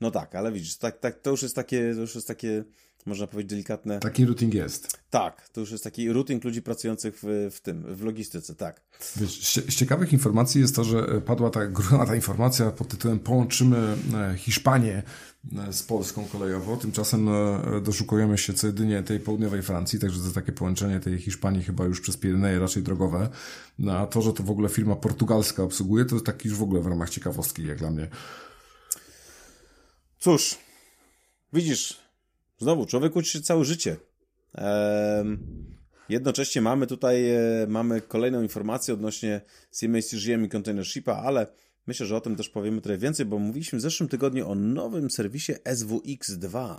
no tak, ale widzisz, tak, tak, to już jest takie, to już jest takie, można powiedzieć delikatne. Taki routing jest. Tak, to już jest taki routing ludzi pracujących w, w tym, w logistyce, tak. Wiesz, z ciekawych informacji jest to, że padła ta ta informacja pod tytułem Połączymy e, Hiszpanię e, z Polską kolejowo. Tymczasem e, doszukujemy się co jedynie tej południowej Francji, także to takie połączenie tej Hiszpanii chyba już przez Pireneje raczej drogowe. No, a to, że to w ogóle firma portugalska obsługuje, to jest taki już w ogóle w ramach ciekawostki, jak dla mnie. Cóż, widzisz, znowu, człowiek uczy się całe życie. Jednocześnie mamy tutaj e, mamy kolejną informację odnośnie CMA-CGM i Container Shipa, ale myślę, że o tym też powiemy trochę więcej, bo mówiliśmy w zeszłym tygodniu o nowym serwisie SWX2.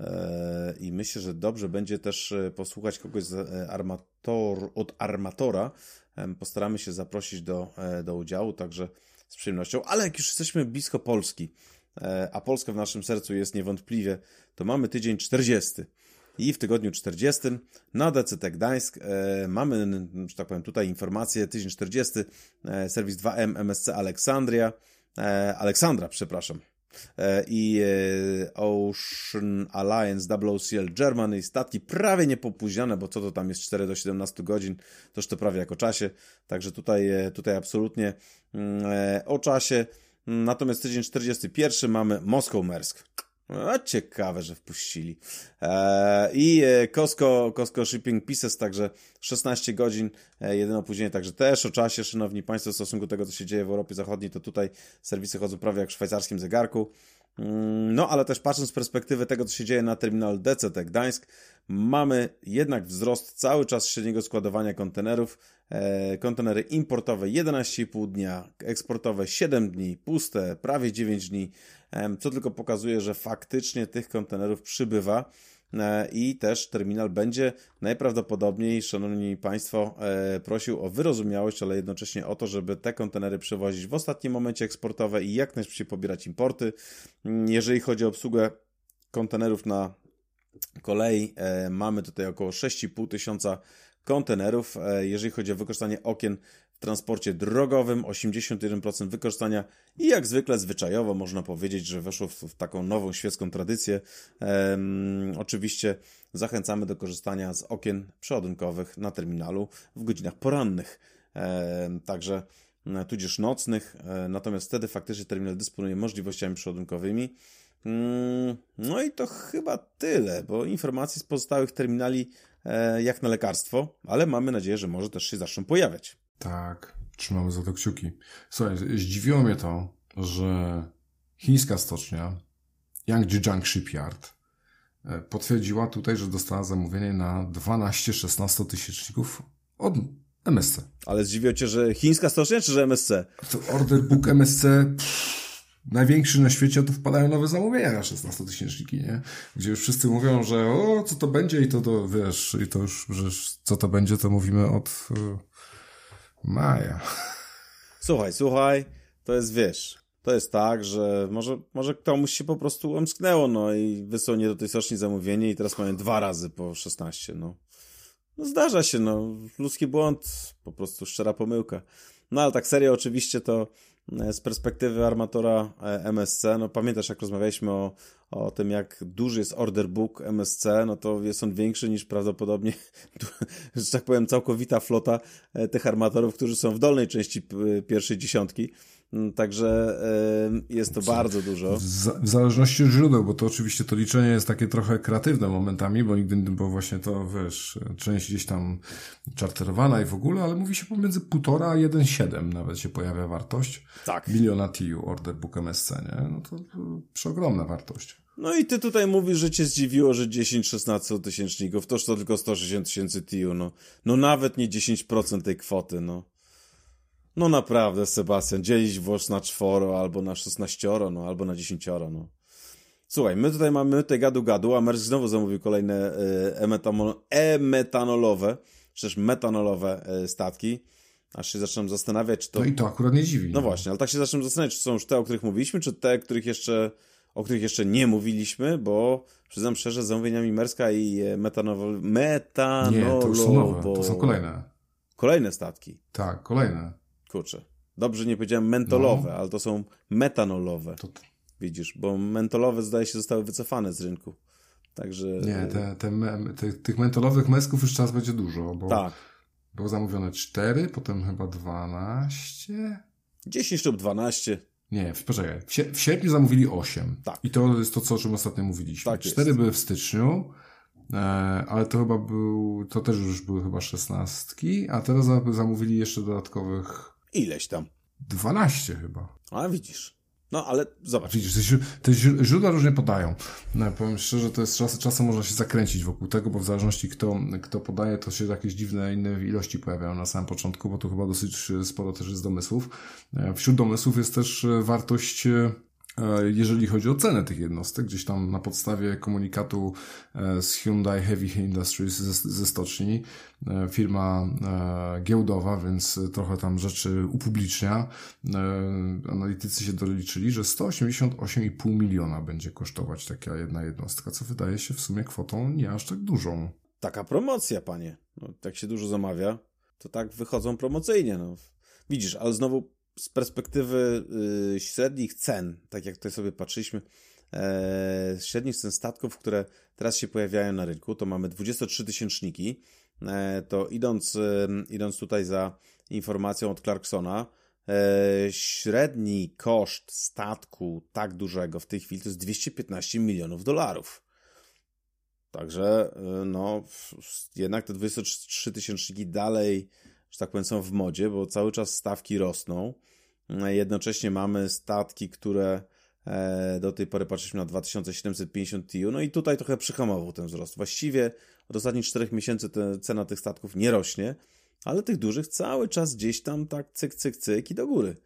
E, I myślę, że dobrze będzie też e, posłuchać kogoś z armator, od armatora. Postaramy się zaprosić do, do udziału, także z przyjemnością. Ale jak już jesteśmy blisko Polski, a Polska w naszym sercu jest niewątpliwie, to mamy tydzień 40. I w tygodniu 40 na DCT Gdańsk e, mamy, że tak powiem, tutaj informację, tydzień 40, e, serwis 2M MSC Aleksandria, e, Aleksandra, przepraszam, e, i e, Ocean Alliance WOCL Germany, statki prawie niepopóźniane, bo co to tam jest 4 do 17 godzin, toż to prawie jak o czasie, także tutaj, e, tutaj absolutnie mm, e, o czasie. Natomiast tydzień 41 mamy Moskał Mersk. A ciekawe, że wpuścili. E, I e, Costco, Costco Shipping Pieces, także 16 godzin, e, jedyne opóźnienie, także też o czasie, szanowni państwo, w stosunku do tego, co się dzieje w Europie Zachodniej, to tutaj serwisy chodzą prawie jak w szwajcarskim zegarku. Mm, No, ale też patrząc z perspektywy tego, co się dzieje na terminalu DCT Gdańsk, mamy jednak wzrost cały czas średniego składowania kontenerów. E, kontenery importowe 11,5 dnia, eksportowe 7 dni, puste prawie 9 dni, em, co tylko pokazuje, że faktycznie tych kontenerów przybywa. E, I też terminal będzie najprawdopodobniej, szanowni Państwo, e, prosił o wyrozumiałość, ale jednocześnie o to, żeby te kontenery przewozić w ostatnim momencie eksportowe i jak najszybciej pobierać importy. Mm, Jeżeli chodzi o obsługę kontenerów na kolei, e, mamy tutaj około 6,5 tysiąca kontenerów. Jeżeli chodzi o wykorzystanie okien w transporcie drogowym, 81% wykorzystania i jak zwykle zwyczajowo można powiedzieć, że weszło w, w taką nową świecką tradycję. Em, oczywiście zachęcamy do korzystania z okien przeładunkowych na terminalu w godzinach porannych. Em, także e, tudzież nocnych, e, natomiast wtedy faktycznie terminal dysponuje możliwościami przeładunkowymi. Mm, No i to chyba tyle, bo informacji z pozostałych terminali e, jak na lekarstwo, ale mamy nadzieję, że może też się zaczną pojawiać. Tak, trzymamy za to kciuki. Słuchaj, zdziwiło mnie to, że chińska stocznia Yangjiang Shipyard e, potwierdziła tutaj, że dostała zamówienie na 12-16 tysięczników od MSC. Ale zdziwiło Cię, że chińska stocznia czy że MSC? To order book MSC pff, największy na świecie, to wpadają nowe zamówienia na 16 tysięczniki, nie? Gdzie już wszyscy mówią, że o, co to będzie i to, to wiesz, i to już, że co to będzie, to mówimy od y, maja. Słuchaj, słuchaj, to jest, wiesz, to jest tak, że może, może komuś się po prostu omsknęło, no i wysłał nie do tej stoczni zamówienie i teraz mają dwa razy po 16, no. No zdarza się, no. Ludzki błąd, po prostu szczera pomyłka. No ale tak serio oczywiście to z perspektywy armatora e, MSC, no pamiętasz jak rozmawialiśmy o, o tym jak duży jest order book MSC, no to jest on większy niż prawdopodobnie, że tak powiem, całkowita flota e, tych armatorów, którzy są w dolnej części pierwszej dziesiątki. Mm, Także jest to bardzo dużo. W, za, w zależności od źródeł, bo to oczywiście to liczenie jest takie trochę kreatywne momentami, bo nigdy, bo właśnie to, wiesz, część gdzieś tam czarterowana i w ogóle, ale mówi się pomiędzy 1,5 a 1,7 nawet się pojawia wartość. Tak. Miliona TU, order book MSC, nie? No to, to przeogromna wartość. No i ty tutaj mówisz, że cię zdziwiło, że 10-16 tysięczników, toż to tylko 160 tysięcy TIU, no. No nawet nie 10% tej kwoty, no. No naprawdę, Sebastian, dzielić włos na czworo, albo na 16, no, albo na 10, no. Słuchaj, my tutaj mamy te gadu gadu, a Mersk znowu zamówił kolejne e, emetanolowe czy też metanolowe e, statki. Aż się zaczynam zastanawiać, czy to... No i to akurat nie dziwi. No właśnie, ale tak się zaczynam zastanawiać, czy są już te, o których mówiliśmy, czy te, których jeszcze, o których jeszcze nie mówiliśmy, bo przyznam szczerze, zamówieniami Merska i e, metanowo... metanolowe... Nie, to już są nowe, to są kolejne. Kolejne statki. Tak, kolejne. Kurczę. Dobrze nie powiedziałem mentolowe, no. ale to są metanolowe. To... Widzisz, bo mentolowe zdaje się zostały wycofane z rynku. Także... Nie, te, te, te, tych mentolowych mesków już czas będzie dużo, bo tak. było zamówione 4, potem chyba 12. 10 lub 12. Nie, poczekaj. W, w sierpniu zamówili 8. Tak. I to jest to, co, o czym ostatnio mówiliśmy. Tak 4 były w styczniu, e, ale to chyba był, to też już były chyba 16, a teraz zamówili jeszcze dodatkowych Ileś tam. 12 chyba. A widzisz. No ale zobacz. Widzisz, te źródła różnie podają. No, powiem szczerze, to jest czas, czasem można się zakręcić wokół tego, bo w zależności kto, kto podaje, to się jakieś dziwne inne ilości pojawiają na samym początku, bo tu chyba dosyć sporo też jest domysłów. E, wśród domysłów jest też wartość E, jeżeli chodzi o cenę tych jednostek, gdzieś tam na podstawie komunikatu e, z Hyundai Heavy Industries ze, stoczni, e, firma giełdowa, więc trochę tam rzeczy upublicznia. Analitycy się doliczyli, że 188,5 miliona będzie kosztować taka jedna jednostka, co wydaje się w sumie kwotą nie aż tak dużą. Taka promocja, panie. No, jak się dużo zamawia, to tak wychodzą promocyjnie. No. Widzisz, ale znowu z perspektywy y, średnich cen, tak jak tutaj sobie patrzyliśmy, e, średnich cen statków, które teraz się pojawiają na rynku, to mamy 23 tysięczniki, e, to idąc, idąc tutaj za informacją od Clarksona, e, średni koszt statku tak dużego w tej chwili to jest 215 milionów dolarów. Także, no, jednak te 23 tysięczniki dalej że tak powiem, są w modzie, bo cały czas stawki rosną. Jednocześnie mamy statki, które e, do tej pory patrzyliśmy na 2750 TU, no i tutaj trochę przyhamował ten wzrost. Właściwie od ostatnich 4 miesięcy cena tych statków nie rośnie, ale tych dużych cały czas gdzieś tam tak cyk, cyk, cyk i do góry.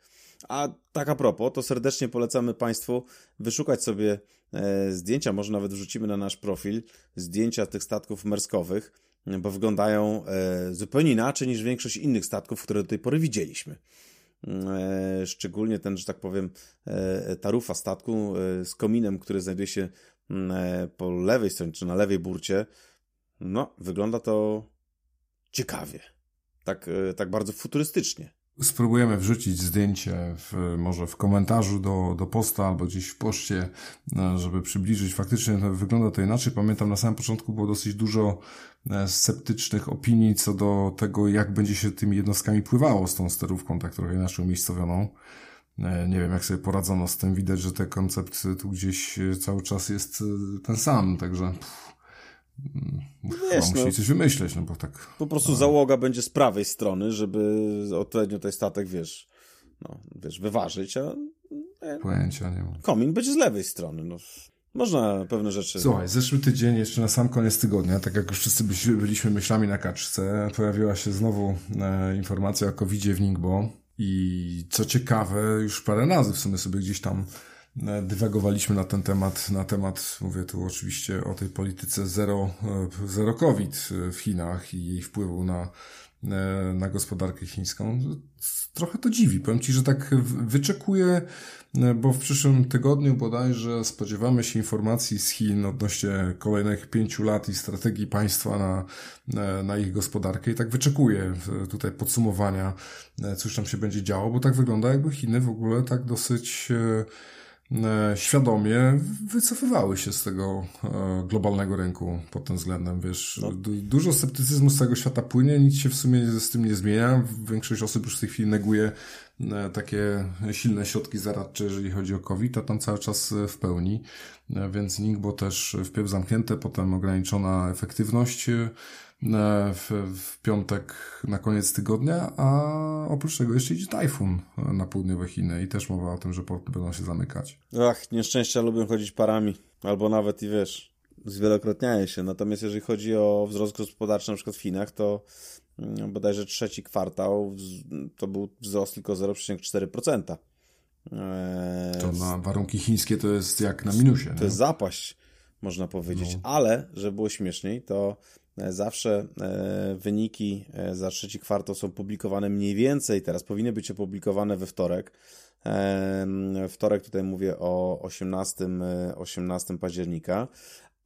A tak a propos, to serdecznie polecamy Państwu wyszukać sobie e, zdjęcia, może nawet wrzucimy na nasz profil, zdjęcia tych statków merskowych, bo wyglądają e, zupełnie inaczej niż większość innych statków, które do tej pory widzieliśmy. E, szczególnie ten, że tak powiem, e, tarufa statku z kominem, który znajduje się po lewej stronie, czy na lewej burcie. No, wygląda to ciekawie. Tak, tak bardzo futurystycznie. Spróbujemy wrzucić zdjęcie w, może w komentarzu do, do posta albo gdzieś w poście, e, żeby przybliżyć. Faktycznie wygląda to inaczej. Pamiętam na samym początku było dosyć dużo e, sceptycznych opinii co do tego, jak będzie się tymi jednostkami pływało z tą sterówką, tak trochę inaczej umiejscowioną. E, nie wiem, jak sobie poradzono z tym. Widać, że ten koncept tu gdzieś cały czas jest ten sam, także... Pff Wiesz, musi no, coś wymyśleć, no bo tak. Po prostu załoga będzie z prawej strony, żeby odpowiednio ten statek, wiesz, no, wiesz, wyważyć, a nie, pojęcia nie mam. Komin będzie z lewej strony, no. Można pewne rzeczy. Słuchaj, zeszły tydzień, jeszcze na sam koniec tygodnia, tak jak już wszyscy byliśmy myślami na kaczce, pojawiła się znowu e, informacja o covid w Ningbo. I co ciekawe, już parę razy w sumie sobie gdzieś tam E, dywagowaliśmy na ten temat, na temat, mówię tu oczywiście o tej polityce zero, e, zero COVID w Chinach i jej wpływu na, e, na gospodarkę chińską. Trochę to dziwi. Powiem Ci, że tak wyczekuję, bo w przyszłym tygodniu bodajże spodziewamy się informacji z Chin odnośnie kolejnych pięciu lat i strategii państwa na, na ich gospodarkę i tak wyczekuję tutaj podsumowania, cóż tam się będzie działo, bo tak wygląda jakby Chiny w ogóle tak dosyć E, świadomie wycofywały się z tego e, globalnego rynku pod tym względem, wiesz, no. dużo sceptycyzmu z całego świata płynie, nic się w sumie z tym nie zmienia, większość osób już w tej chwili neguje e, takie silne środki zaradcze, jeżeli chodzi o COVID, a tam cały czas w pełni, więc NIK, bo też wpierw zamknięte, potem ograniczona efektywność, w, w piątek na koniec tygodnia, a oprócz tego jeszcze idzie tajfun na południowe Chiny i też mowa o tym, że porty będą się zamykać. Ach, nieszczęścia lubią chodzić parami, albo nawet i wiesz, zwielokrotniają się. Natomiast jeżeli chodzi o wzrost gospodarczy na przykład w Chinach, to mm, bodajże trzeci kwartał to był wzrost tylko 0,4%. Eee, to na warunki chińskie to jest jak na minusie. To nie? jest zapaść, można powiedzieć. No. Ale, żeby było śmieszniej, to zawsze wyniki za trzeci kwartał są publikowane mniej więcej, teraz powinny być opublikowane we wtorek. Wtorek tutaj mówię o 18, 18 października,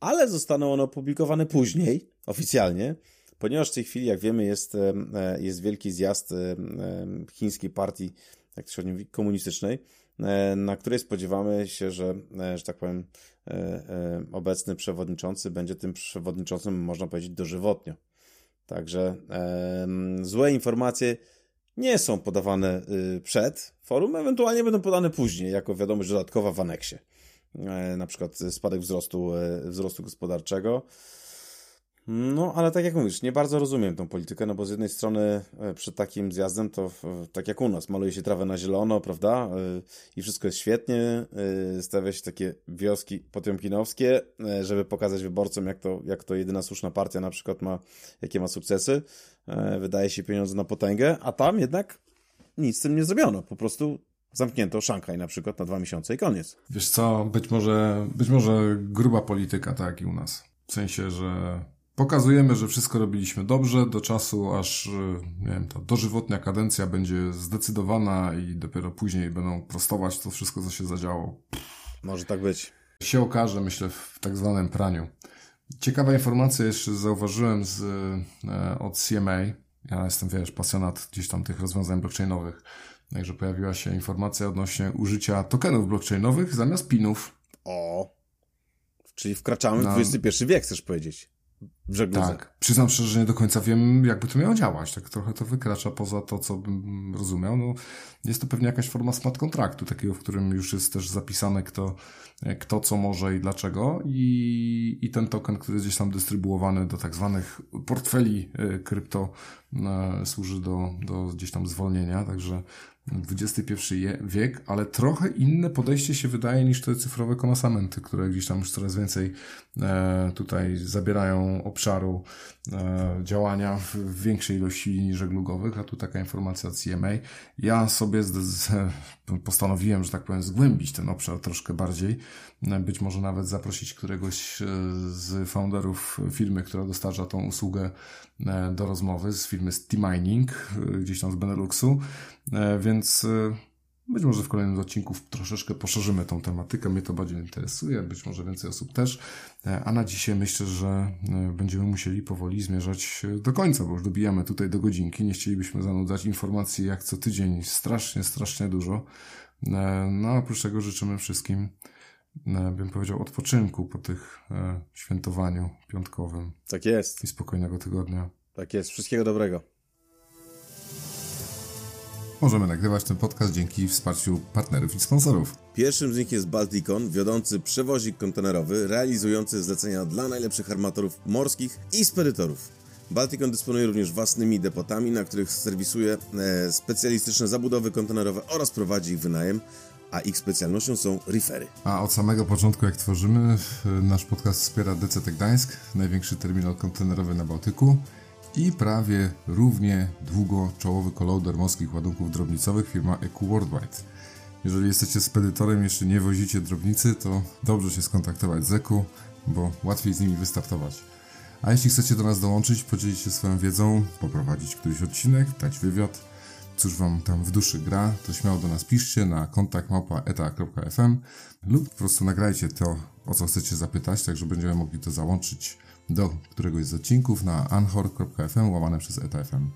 ale zostaną one opublikowane później, oficjalnie, ponieważ w tej chwili, jak wiemy, jest, jest wielki zjazd chińskiej partii, jak to się mówi, komunistycznej, E, na której spodziewamy się, że, e, że tak powiem, e, obecny przewodniczący będzie tym przewodniczącym, można powiedzieć, dożywotnio. Także złe informacje nie są podawane y, przed forum, ewentualnie będą podane później, jako wiadomość dodatkowa w aneksie. Na przykład spadek wzrostu, wzrostu gospodarczego. No, ale tak jak mówisz, nie bardzo rozumiem tą politykę, no bo z jednej strony e, przed takim zjazdem to tak jak u nas, maluje się trawę na zielono, prawda? E, I wszystko jest świetnie, e, stawia się takie wioski potiomkinowskie, żeby pokazać wyborcom, jak to, jak to jedyna słuszna partia na przykład ma, jakie ma sukcesy. Wydaje się pieniądze na potęgę, a tam jednak nic z tym nie zrobiono. Po prostu zamknięto Szanghaj na przykład na dwa miesiące i koniec. Wiesz co, być może, być może gruba polityka, tak jak i u nas. W sensie, że Pokazujemy, że wszystko robiliśmy dobrze do czasu, aż nie wiem, ta dożywotnia kadencja będzie zdecydowana i dopiero później będą prostować to wszystko, co się zadziało. Może tak być. Się okaże, myślę, w tak zwanym praniu. Ciekawa informacja jeszcze zauważyłem z, e, od CMA. Ja jestem, wiesz, pasjonat gdzieś tam tych rozwiązań blockchainowych. Także pojawiła się informacja odnośnie użycia tokenów blockchainowych zamiast pinów. O, czyli wkraczamy w XXI wiek, chcesz powiedzieć żegludze. Tak. Przyznam szczerze, że nie do końca wiem, jakby to miało działać. Tak trochę to wykracza poza to, co bym rozumiał. No, jest to pewnie jakaś forma smart kontraktu, takiego, w którym już jest też zapisane, kto, kto co może i dlaczego. I, I ten token, który jest gdzieś tam dystrybuowany do tak zwanych portfeli e, krypto, e, służy do, do gdzieś tam zwolnienia. Także XXI wiek, ale trochę inne podejście się wydaje niż te cyfrowe konasamenty, które gdzieś tam już coraz więcej e, tutaj zabierają obszaru e, działania w większej ilości linii żeglugowych, a tu taka informacja od CMA. Ja sobie postanowiłem, że tak powiem, zgłębić ten obszar troszkę bardziej, być może nawet zaprosić któregoś z founderów firmy, która dostarcza tą usługę do rozmowy, z firmy Steamining, gdzieś tam z Beneluxu, więc być może w kolejnym odcinku troszeczkę poszerzymy tą tematykę. Mnie to bardziej interesuje, być może więcej osób też. A na dzisiaj myślę, że e, będziemy musieli powoli zmierzać do końca, bo już dobijamy tutaj do godzinki. Nie chcielibyśmy zanudzać informacji jak co tydzień strasznie, strasznie dużo. E, no a oprócz tego życzymy wszystkim, e, bym powiedział, odpoczynku po tych świętowaniu piątkowym. Tak jest. I spokojnego tygodnia. Tak jest. Wszystkiego dobrego. Możemy nagrywać ten podcast dzięki wsparciu partnerów i sponsorów. Pierwszym z nich jest Balticon, wiodący przewozik kontenerowy realizujący zlecenia dla najlepszych armatorów morskich i spedytorów. Balticon dysponuje również własnymi depotami, na których serwisuje e, specjalistyczne zabudowy kontenerowe oraz prowadzi ich wynajem, a ich specjalnością są refery. A od samego początku, jak tworzymy, nasz podcast wspiera DCT Gdańsk, największy terminal kontenerowy na Bałtyku i prawie równie długo czołowy kolauder morskich ładunków drobnicowych firma EQ Worldwide. Jeżeli jesteście spedytorem jeszcze nie wozicie drobnicy, to dobrze się skontaktować z EQ, bo łatwiej z nimi wystartować. A jeśli chcecie do nas dołączyć, podzielić się swoją wiedzą, poprowadzić któryś odcinek, dać wywiad, cóż wam tam w duszy gra, to śmiało do nas piszcie na kontakt lub po prostu nagrajcie to, o co chcecie zapytać, tak że będziemy mogli to załączyć do któregoś z odcinków na anchor.fm łamane przez etafm.